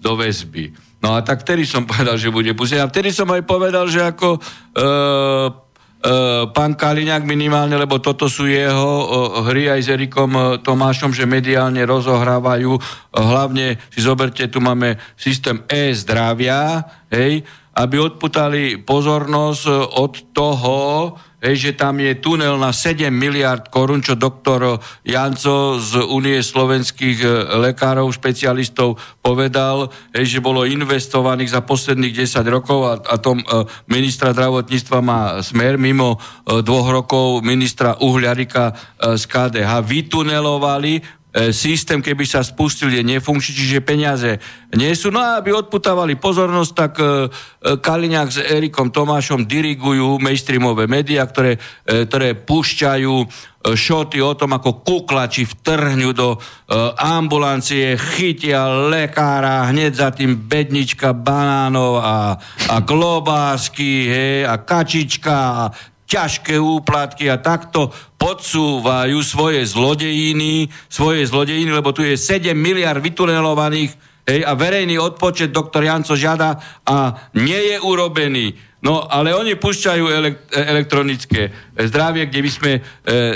do väzby. No a tak vtedy som povedal, že bude pustený. A vtedy som aj povedal, že ako e, e, pán Kaliňák minimálne, lebo toto sú jeho e, hry aj s Erikom e, Tomášom, že mediálne rozohrávajú. E, hlavne si zoberte, tu máme systém e-zdravia, hej, aby odputali pozornosť od toho, hej, že tam je tunel na 7 miliard korún, čo doktor Janco z Unie slovenských e, lekárov, špecialistov povedal, hej, že bolo investovaných za posledných 10 rokov a, a tom e, ministra zdravotníctva má smer mimo e, dvoch rokov ministra Uhľarika z KDH vytunelovali E, systém, keby sa spustil, je nefunkčný, čiže peniaze nie sú. No a aby odputávali pozornosť, tak e, e, Kaliňák s Erikom Tomášom dirigujú mainstreamové médiá, ktoré, ktoré púšťajú šoty o tom, ako kuklači vtrhňu do ambulancie, chytia lekára, hneď za tým bednička banánov a, a klobásky, hej, a kačička a ťažké úplatky a takto podsúvajú svoje zlodejiny, svoje zlodejiny, lebo tu je 7 miliard vytunelovaných hej, a verejný odpočet doktor Janco žiada a nie je urobený. No, ale oni púšťajú elektronické zdravie, kde by sme e,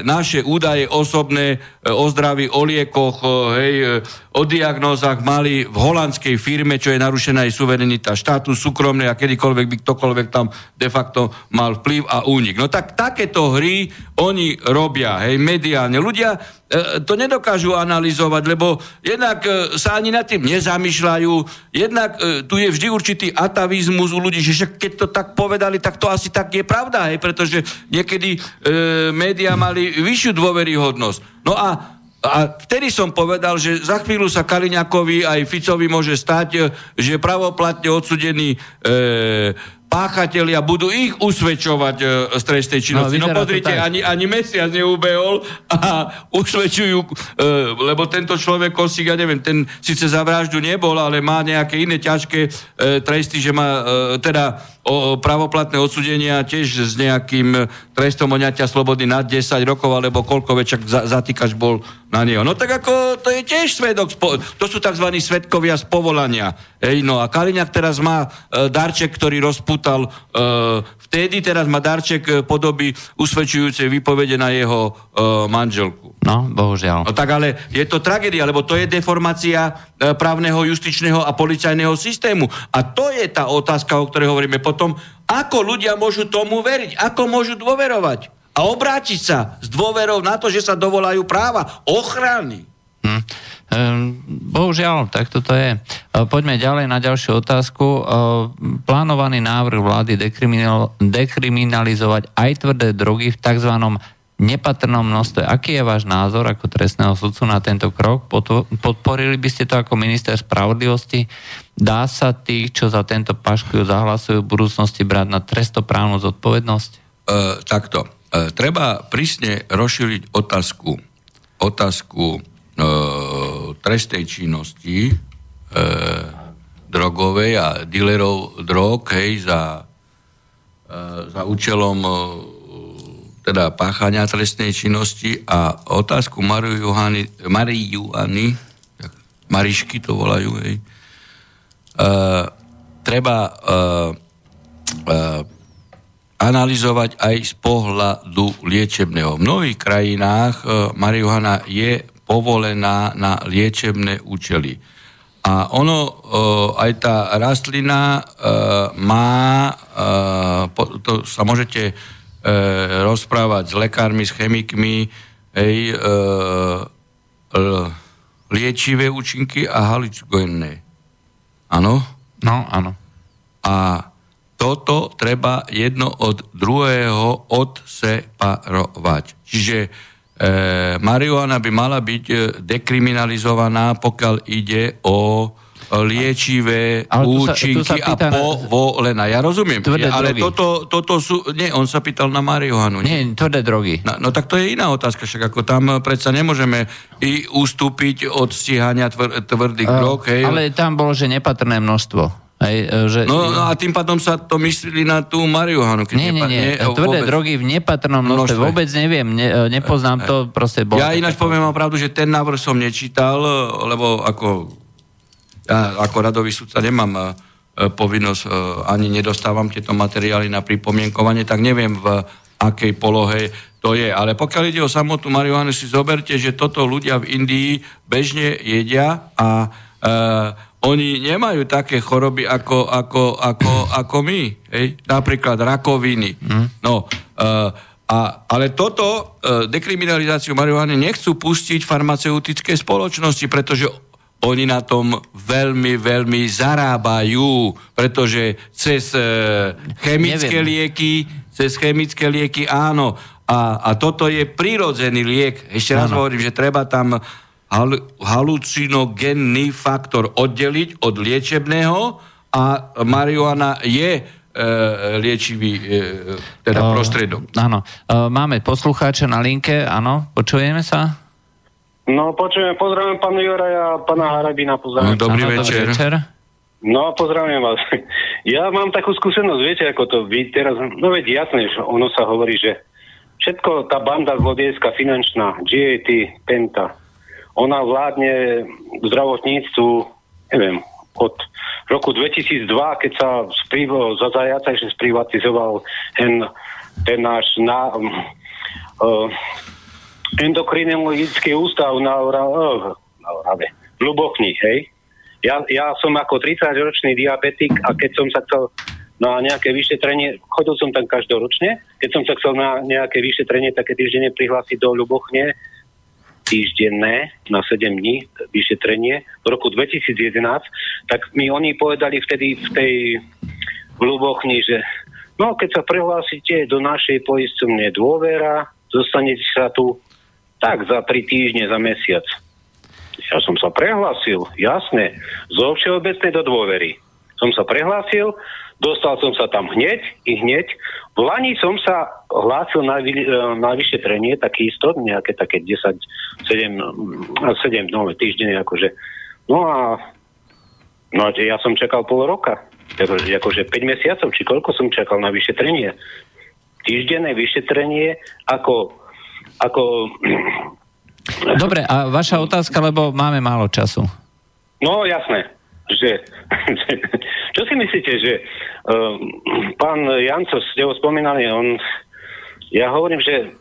naše údaje osobné e, o zdraví, o liekoch, e, hej, e, o diagnózach mali v holandskej firme, čo je narušená aj suverenita štátu, súkromné a kedykoľvek by ktokoľvek tam de facto mal vplyv a únik. No tak takéto hry oni robia, hej, mediálne. Ľudia E, to nedokážu analyzovať, lebo jednak e, sa ani nad tým nezamýšľajú, jednak e, tu je vždy určitý atavizmus u ľudí, že keď to tak povedali, tak to asi tak je pravda, hej, pretože niekedy e, médiá mali vyššiu dôveryhodnosť. No a a vtedy som povedal, že za chvíľu sa Kaliňakovi aj Ficovi môže stať, že pravoplatne odsudený e, páchatelia budú ich usvedčovať e, z trestnej činnosti. No, no pozrite, ani, ani mesiac neubehol a usvedčujú, e, lebo tento človek, Kosík, ja neviem, ten síce za vraždu nebol, ale má nejaké iné ťažké e, tresty, že má e, teda o, pravoplatné odsudenia tiež s nejakým trestom oňatia slobody nad 10 rokov, alebo koľko večak za, zatýkač bol na neho. No tak ako, to je tiež svedok, spo, to sú tzv. svedkovia z povolania. Ej, no a Kaliňák teraz má e, darček, ktorý rozput dostal uh, vtedy, teraz má darček e, podoby usvedčujúcej výpovede na jeho uh, manželku. No, bohužiaľ. No tak ale je to tragédia, lebo to je deformácia právneho, justičného a policajného systému. A to je tá otázka, o ktorej hovoríme potom, ako ľudia môžu tomu veriť, ako môžu dôverovať a obrátiť sa s dôverou na to, že sa dovolajú práva, ochrany. Hm. Ehm, bohužiaľ, tak toto je. Ehm, poďme ďalej na ďalšiu otázku. Ehm, plánovaný návrh vlády dekriminalizovať aj tvrdé drogy v tzv. nepatrnom množstve. Aký je váš názor ako trestného sudcu na tento krok? Podporili by ste to ako minister spravodlivosti? Dá sa tých, čo za tento paškujú, zahlasujú v budúcnosti brať na trestoprávnu zodpovednosť? Uh, takto. Uh, treba prísne rozšíriť otázku otázku e, trestnej činnosti e, drogovej a dealerov drog, hej, za, e, za účelom e, teda páchania trestnej činnosti a otázku Marii Juhany, Marišky to volajú, hej, e, treba e, e, analyzovať aj z pohľadu liečebného. V mnohých krajinách e, marihuana je povolená na liečebné účely. A ono, e, aj tá rastlina e, má, e, to sa môžete rozprávať s lekármi, s chemikmi, ej, e, liečivé účinky a halicogénne. Áno? No, áno. A toto treba jedno od druhého odseparovať. Čiže marihuana by mala byť e, dekriminalizovaná, pokiaľ ide o liečivé ale účinky sa, a povolená. Ja rozumiem, ale toto, toto sú... Nie, on sa pýtal na marihuanu. Nie, nie tvrdé drogy. No, no tak to je iná otázka, však ako tam predsa nemôžeme i ustúpiť od stíhania tvr, tvrdých uh, drog. Hej. Ale tam bolo, že nepatrné množstvo. Hej, e, že... no, no a tým pádom sa to mysleli na tú marihuanu. Keď nie, nie, nie. nie Tvrdé vôbec. drogy v nepatrnom množstve. Vôbec neviem, ne, e, nepoznám to, proste bol. Ja ináč poviem vám pravdu, že ten návrh som nečítal, lebo ako ja ako radový sudca nemám e, povinnosť, ani nedostávam tieto materiály na pripomienkovanie, tak neviem v akej polohe to je. Ale pokiaľ ide o samotnú marihuanu, si zoberte, že toto ľudia v Indii bežne jedia a e, oni nemajú také choroby ako, ako, ako, ako my. Hej? Napríklad rakoviny. Mm. No, uh, a, ale toto, uh, dekriminalizáciu marihuany nechcú pustiť farmaceutické spoločnosti, pretože oni na tom veľmi, veľmi zarábajú, pretože cez uh, chemické Neviem. lieky, cez chemické lieky áno. A, a toto je prírodzený liek. Ešte raz hovorím, že treba tam hal- halucinogénny faktor oddeliť od liečebného a marihuana je e, liečivý e, teda uh, prostredok. Áno. Uh, máme poslucháča na linke, áno, počujeme sa? No, počujeme, pozdravím pána Juraja a pána Harabina, pozdravím. No, dobrý ano, večer. večer. No, pozdravím vás. Ja mám takú skúsenosť, viete, ako to vy teraz, no veď jasné, že ono sa hovorí, že všetko, tá banda zlodejská finančná, GAT, Penta, ona vládne v zdravotníctvu, neviem, od roku 2002, keď sa sprivo, za zajaca, že sprivatizoval ten, ten náš na, uh, endokrinologický ústav na, uh, na Orave, Lubochni, hej. Ja, ja som ako 30-ročný diabetik a keď som sa chcel na nejaké vyšetrenie, chodil som tam každoročne, keď som sa chcel na nejaké vyšetrenie také týždenne prihlásiť do Lubochne, týždenné na 7 dní vyšetrenie v roku 2011, tak mi oni povedali vtedy v tej hlubokni, že no keď sa prehlásite do našej poistovne dôvera, zostanete sa tu tak za 3 týždne, za mesiac. Ja som sa prehlásil, jasne, zo všeobecnej do dôvery. Som sa prehlásil, Dostal som sa tam hneď i hneď. V Lani som sa hlásil na, e, na vyšetrenie, taký istot, nejaké také 10, 7, 7 no, týždene, akože. No a no, ja som čakal pol roka. Ako, akože 5 mesiacov, či koľko som čakal na vyšetrenie. Týždenné vyšetrenie ako, ako Dobre, a vaša otázka, lebo máme málo času. No, jasné že, čo si myslíte, že uh, pán Janco, ste ho spomínali, on, ja hovorím, že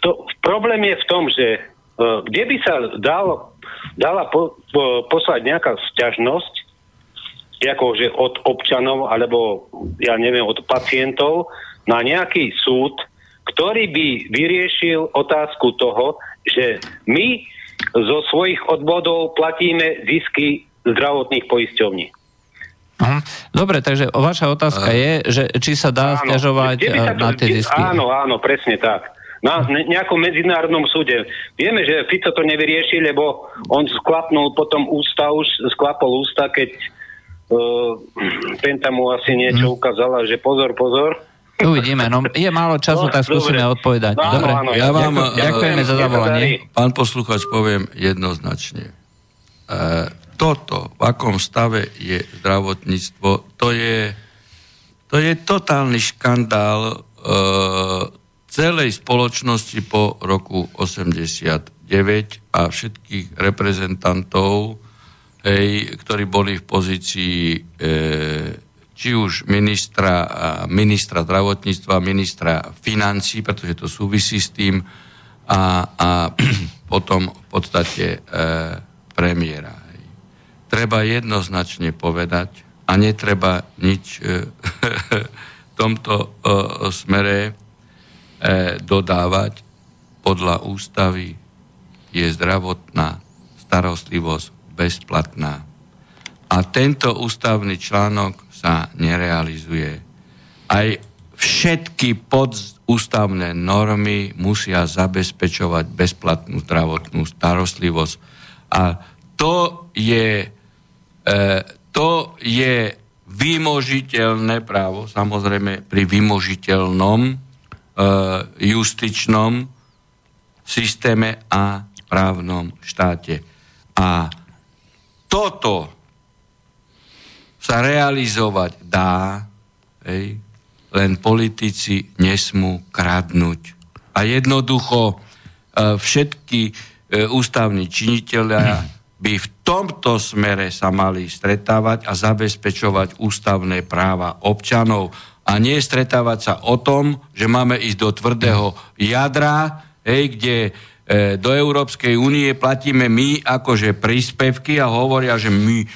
to, problém je v tom, že uh, kde by sa dal, dala po, po, poslať nejaká sťažnosť, akože od občanov, alebo ja neviem, od pacientov, na nejaký súd, ktorý by vyriešil otázku toho, že my zo svojich odvodov platíme zisky zdravotných poisťovní. Dobre, takže vaša otázka je, že či sa dá áno, stiažovať eh, sa to, na tie zisky. Áno, áno, presne tak. Na nejakom medzinárodnom súde. Vieme, že Fico to nevyrieši, lebo on sklapnul potom ústa, už sklapol ústa, keď uh, Penta mu asi niečo mhm. ukázala, že pozor, pozor. Uvidíme, no je málo času, No, tak skúsime dobre. odpovedať. No, Dobre, áno, Ja vám, Ďakujem- eh, ďakujeme za zavolanie. Pán posluchač, poviem jednoznačne. E, toto, v akom stave je zdravotníctvo, to je, to je totálny škandál e, celej spoločnosti po roku 89 a všetkých reprezentantov, hej, ktorí boli v pozícii e, či už ministra, ministra zdravotníctva, ministra financí, pretože to súvisí s tým, a, a potom v podstate e, premiéra. Treba jednoznačne povedať a netreba nič e, v tomto e, smere e, dodávať. Podľa ústavy je zdravotná starostlivosť bezplatná. A tento ústavný článok sa nerealizuje. Aj všetky podústavné normy musia zabezpečovať bezplatnú zdravotnú starostlivosť. A to je, to je vymožiteľné právo, samozrejme pri vymožiteľnom e, justičnom systéme a právnom štáte. A toto sa realizovať dá, hej, len politici nesmú kradnúť. A jednoducho e, všetky e, ústavní činiteľia by v tomto smere sa mali stretávať a zabezpečovať ústavné práva občanov a nie stretávať sa o tom, že máme ísť do tvrdého jadra, hej, kde e, do Európskej únie platíme my akože príspevky a hovoria, že my e,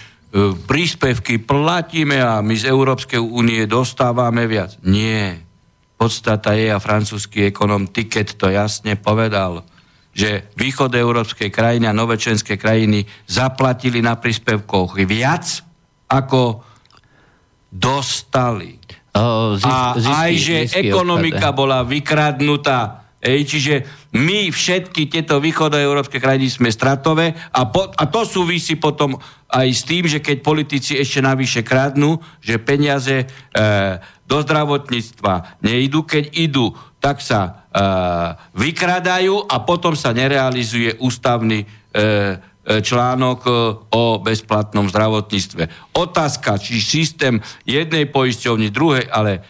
príspevky platíme a my z Európskej únie dostávame viac. Nie. Podstata je, a francúzsky ekonom Ticket to jasne povedal, že východoeurópske krajiny a novečenské krajiny zaplatili na príspevkoch viac, ako dostali. O, zisk, A zisky, aj, že zisky ekonomika odchádza. bola vykradnutá. Ej, čiže my všetky tieto východoeurópske krajiny sme stratové a, po, a to súvisí potom aj s tým, že keď politici ešte navyše kradnú, že peniaze e, do zdravotníctva neidú, keď idú, tak sa e, vykradajú a potom sa nerealizuje ústavný e, e, článok e, o bezplatnom zdravotníctve. Otázka, či systém jednej poisťovny, druhej, ale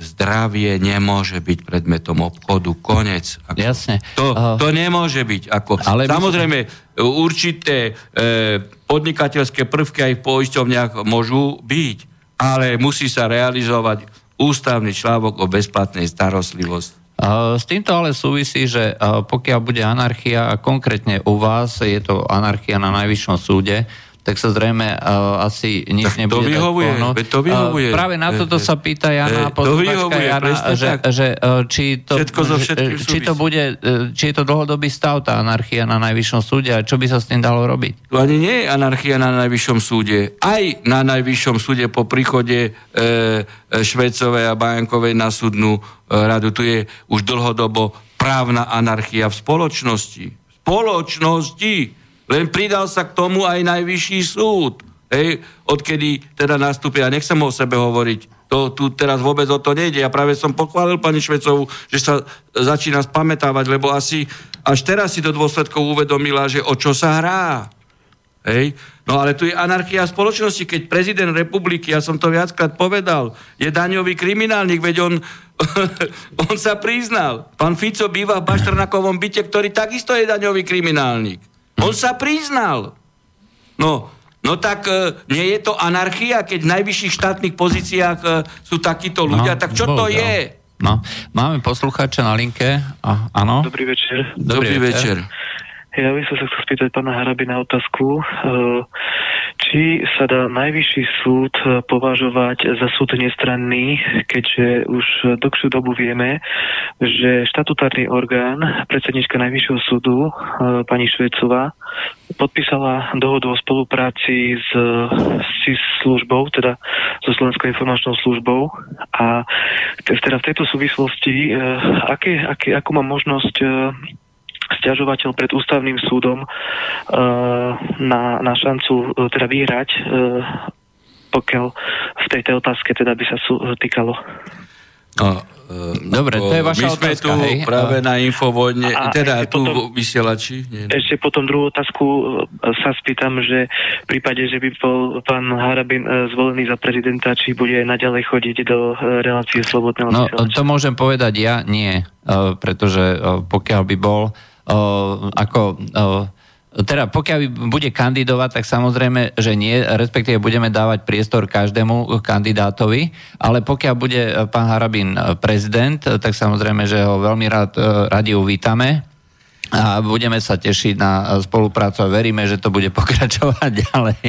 zdravie nemôže byť predmetom obchodu. Konec. Ako, Jasne. To, to nemôže byť. Ako, Ale samozrejme, určité e, podnikateľské prvky aj v poisťovniach môžu byť, ale musí sa realizovať ústavný článok o bezplatnej starostlivosti. S týmto ale súvisí, že pokiaľ bude anarchia, a konkrétne u vás je to anarchia na najvyššom súde, tak sa zrejme uh, asi nič Tak to nebude dať vyhovuje, veď to vyhovuje. Uh, práve na toto sa pýta Eh, Jana, to posluchačka vyhovuje, Jana, že, tak. že uh, či, to, so či to bude, uh, či je to dlhodobý stav, tá anarchia na najvyššom súde a čo by sa s tým dalo robiť? Tu ani nie je anarchia na najvyššom súde. Aj na najvyššom súde po príchode e, e, Švecovej a Bajankovej na súdnu e, radu. Tu je už dlhodobo právna anarchia v spoločnosti. V spoločnosti. Len pridal sa k tomu aj najvyšší súd. Hej, odkedy teda nastúpia, nechcem o sebe hovoriť, to tu teraz vôbec o to nejde. Ja práve som pochválil pani Švecovu, že sa začína spamätávať, lebo asi až teraz si do dôsledkov uvedomila, že o čo sa hrá. Hej? No ale tu je anarchia spoločnosti, keď prezident republiky, ja som to viackrát povedal, je daňový kriminálnik, veď on, on sa priznal. Pán Fico býva v Baštrnakovom byte, ktorý takisto je daňový kriminálnik. On sa priznal. No, no tak e, nie je to anarchia, keď v najvyšších štátnych pozíciách e, sú takíto ľudia, No, tak čo to je? No, máme poslucháča na linke. A, áno? Dobrý večer. Dobrý, večer. Ja by som sa chcel spýtať pána Harabina otázku, e, či sa dá najvyšší súd e, považovať za súd nestranný, keďže už dlhšiu dobu vieme, že štatutárny orgán, predsednička Najvyššieho súdu, e, pani Švecová, podpísala dohodu o spolupráci s SIS službou, teda so Slovenskou informačnou službou. A te- teda v tejto súvislosti, e, aké, aké, akú má možnosť stiažovateľ pred ústavným súdom e, na, na šancu e, teda vyhrať, e, pokiaľ v tejto otázke teda by sa sú, týkalo. No, Dobre, to je vaša My sme otázka, tu hej? práve na Infovojne, A teda tu potom- vysielači. Nie, nie. Ešte potom druhú otázku sa spýtam, že v prípade, že by bol pán Harabin zvolený za prezidenta, či bude aj naďalej chodiť do relácie Slobodného No, vysielača? to môžem povedať ja, nie. Eh, Pretože eh, pokiaľ by bol eh, ako... Teda pokiaľ bude kandidovať, tak samozrejme, že nie, respektíve budeme dávať priestor každému kandidátovi, ale pokiaľ bude pán Harabín prezident, tak samozrejme, že ho veľmi rád, eh, radi uvítame a budeme sa tešiť na spoluprácu a veríme, že to bude pokračovať ďalej.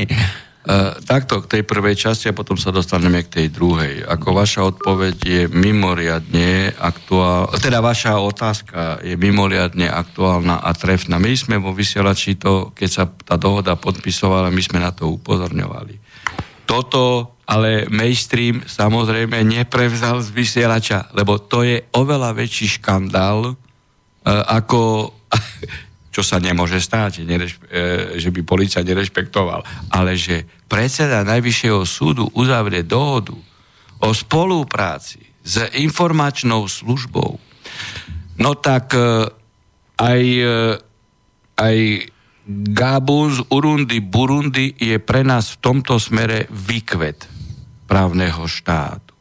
Uh, takto k tej prvej časti a potom sa dostaneme k tej druhej. Ako vaša odpoveď je mimoriadne aktuálna, teda vaša otázka je mimoriadne aktuálna a trefná. My sme vo vysielači to, keď sa tá dohoda podpisovala, my sme na to upozorňovali. Toto ale mainstream samozrejme neprevzal z vysielača, lebo to je oveľa väčší škandál, uh, ako čo sa nemôže stať, nereš, e, že by policia nerešpektoval, ale že predseda Najvyššieho súdu uzavrie dohodu o spolupráci s informačnou službou, no tak e, aj, e, aj Gabun z Urundi, Burundi je pre nás v tomto smere výkvet právneho štátu.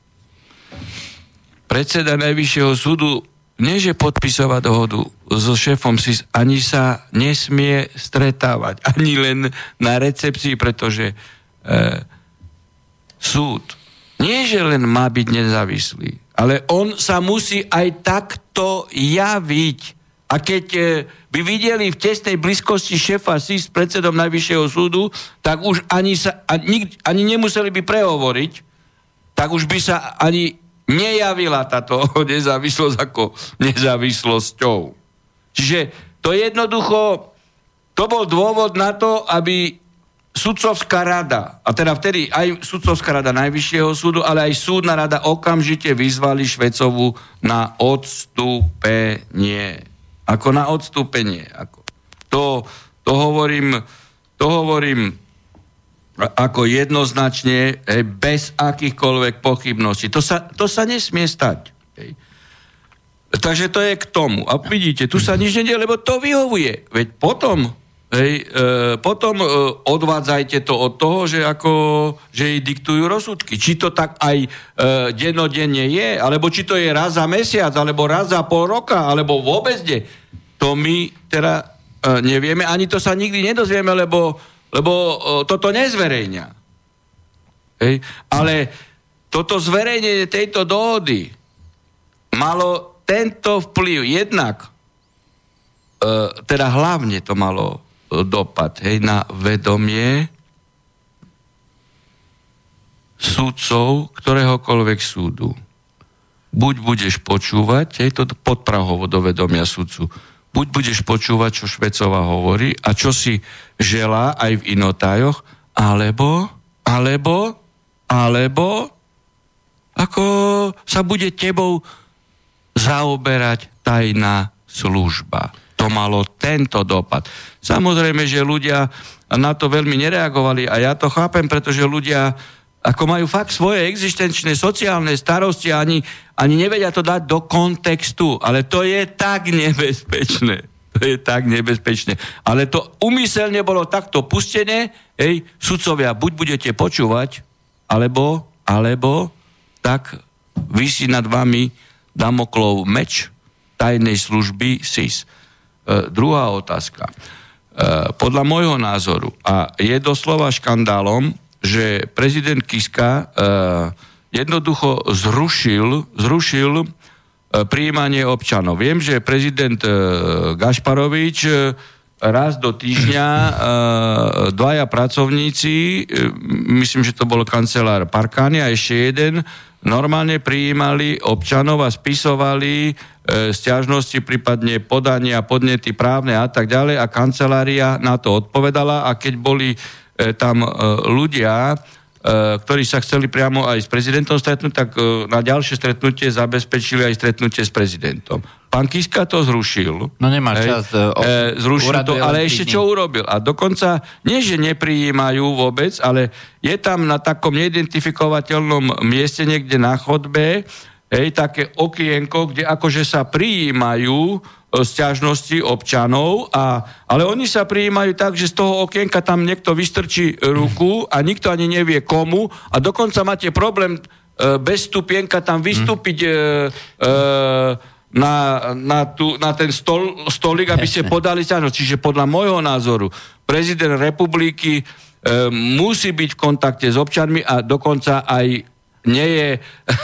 Predseda Najvyššieho súdu nie že podpisovať dohodu so šéfom SIS, ani sa nesmie stretávať, ani len na recepcii, pretože e, súd nie, že len má byť nezávislý, ale on sa musí aj takto javiť. A keď e, by videli v tesnej blízkosti šéfa SIS predsedom Najvyššieho súdu, tak už ani, sa, ani, ani nemuseli by prehovoriť, tak už by sa ani nejavila táto nezávislosť ako nezávislosťou. Čiže to jednoducho, to bol dôvod na to, aby sudcovská rada, a teda vtedy aj sudcovská rada Najvyššieho súdu, ale aj súdna rada okamžite vyzvali Švecovu na odstúpenie. Ako na odstúpenie. Ako. To, to hovorím, to hovorím ako jednoznačne, hej, bez akýchkoľvek pochybností. To sa, to sa nesmie stať. Hej. Takže to je k tomu. A vidíte, tu sa nič nedie, lebo to vyhovuje. Veď potom, hej, e, potom e, odvádzajte to od toho, že, ako, že jej diktujú rozsudky. Či to tak aj e, dennodenne je, alebo či to je raz za mesiac, alebo raz za pol roka, alebo vôbec nie. To my teda e, nevieme, ani to sa nikdy nedozvieme, lebo lebo toto nezverejňa. Hej. Ale toto zverejnenie tejto dohody malo tento vplyv jednak, e, teda hlavne to malo e, dopad hej, na vedomie súdcov ktoréhokoľvek súdu. Buď budeš počúvať, hej, to podprahovo do vedomia súdcu, buď budeš počúvať, čo Švecová hovorí a čo si želá aj v inotájoch, alebo, alebo, alebo, ako sa bude tebou zaoberať tajná služba. To malo tento dopad. Samozrejme, že ľudia na to veľmi nereagovali a ja to chápem, pretože ľudia ako majú fakt svoje existenčné, sociálne starosti a ani, ani nevedia to dať do kontextu. Ale to je tak nebezpečné. To je tak nebezpečné. Ale to umyselne bolo takto pustené, hej, sudcovia, buď budete počúvať, alebo, alebo, tak vysí nad vami Damoklov meč tajnej služby SIS. E, druhá otázka. E, podľa môjho názoru, a je doslova škandálom, že prezident Kiska uh, jednoducho zrušil, zrušil uh, prijímanie občanov. Viem, že prezident uh, Gašparovič uh, raz do týždňa uh, dvaja pracovníci, uh, myslím, že to bol kancelár Parkány a ešte jeden, normálne prijímali občanov a spisovali uh, stiažnosti, prípadne podania, podnety právne a tak ďalej a kancelária na to odpovedala a keď boli tam ľudia, ktorí sa chceli priamo aj s prezidentom stretnúť, tak na ďalšie stretnutie zabezpečili aj stretnutie s prezidentom. Pán Kiska to zrušil. No nemá čas. E, zrušil to, ale ešte čo urobil. A dokonca, nie že neprijímajú vôbec, ale je tam na takom neidentifikovateľnom mieste niekde na chodbe, hej, také okienko, kde akože sa prijímajú sťažnosti občanov, a, ale oni sa prijímajú tak, že z toho okienka tam niekto vystrčí ruku a nikto ani nevie komu a dokonca máte problém e, bez stupienka tam vystúpiť e, e, na, na, tu, na ten stol, stolík, aby ste podali sťažnosť. Čiže podľa môjho názoru prezident republiky e, musí byť v kontakte s občanmi a dokonca aj nie je,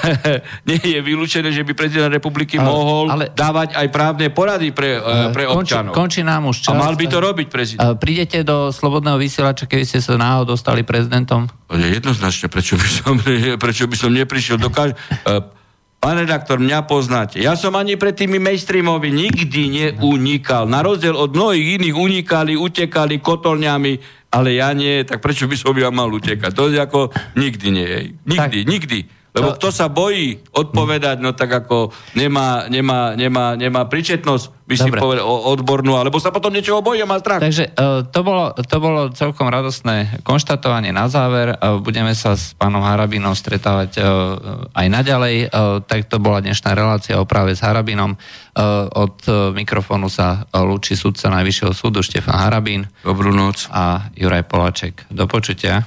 nie je vylúčené, že by prezident republiky ale, mohol ale, dávať aj právne porady pre, uh, pre občanov. Končí, končí nám už čas. A mal by to robiť prezident. Prídete do slobodného vysielača, keby ste sa náhodou stali prezidentom? Jednoznačne, prečo by som, prečo by som neprišiel do kaž... Pán redaktor, mňa poznáte. Ja som ani pred tými mainstreamovi nikdy neunikal. Na rozdiel od mnohých iných unikali, utekali kotolňami, ale ja nie, tak prečo by som ja mal utekať? To je ako nikdy nie. Nikdy, tak. nikdy. Lebo kto sa bojí odpovedať, no tak ako nemá, nemá, nemá, nemá príčetnosť, by si povedal odbornú, alebo sa potom niečoho bojí a má strach. Takže uh, to, bolo, to bolo celkom radostné konštatovanie na záver. Uh, budeme sa s pánom Harabinom stretávať uh, aj naďalej. Tak to bola dnešná relácia o práve s Harabinom. Od mikrofónu sa lúči sudca Najvyššieho súdu Štefan Harabín. Dobrú noc. A Juraj Polaček. Do počutia.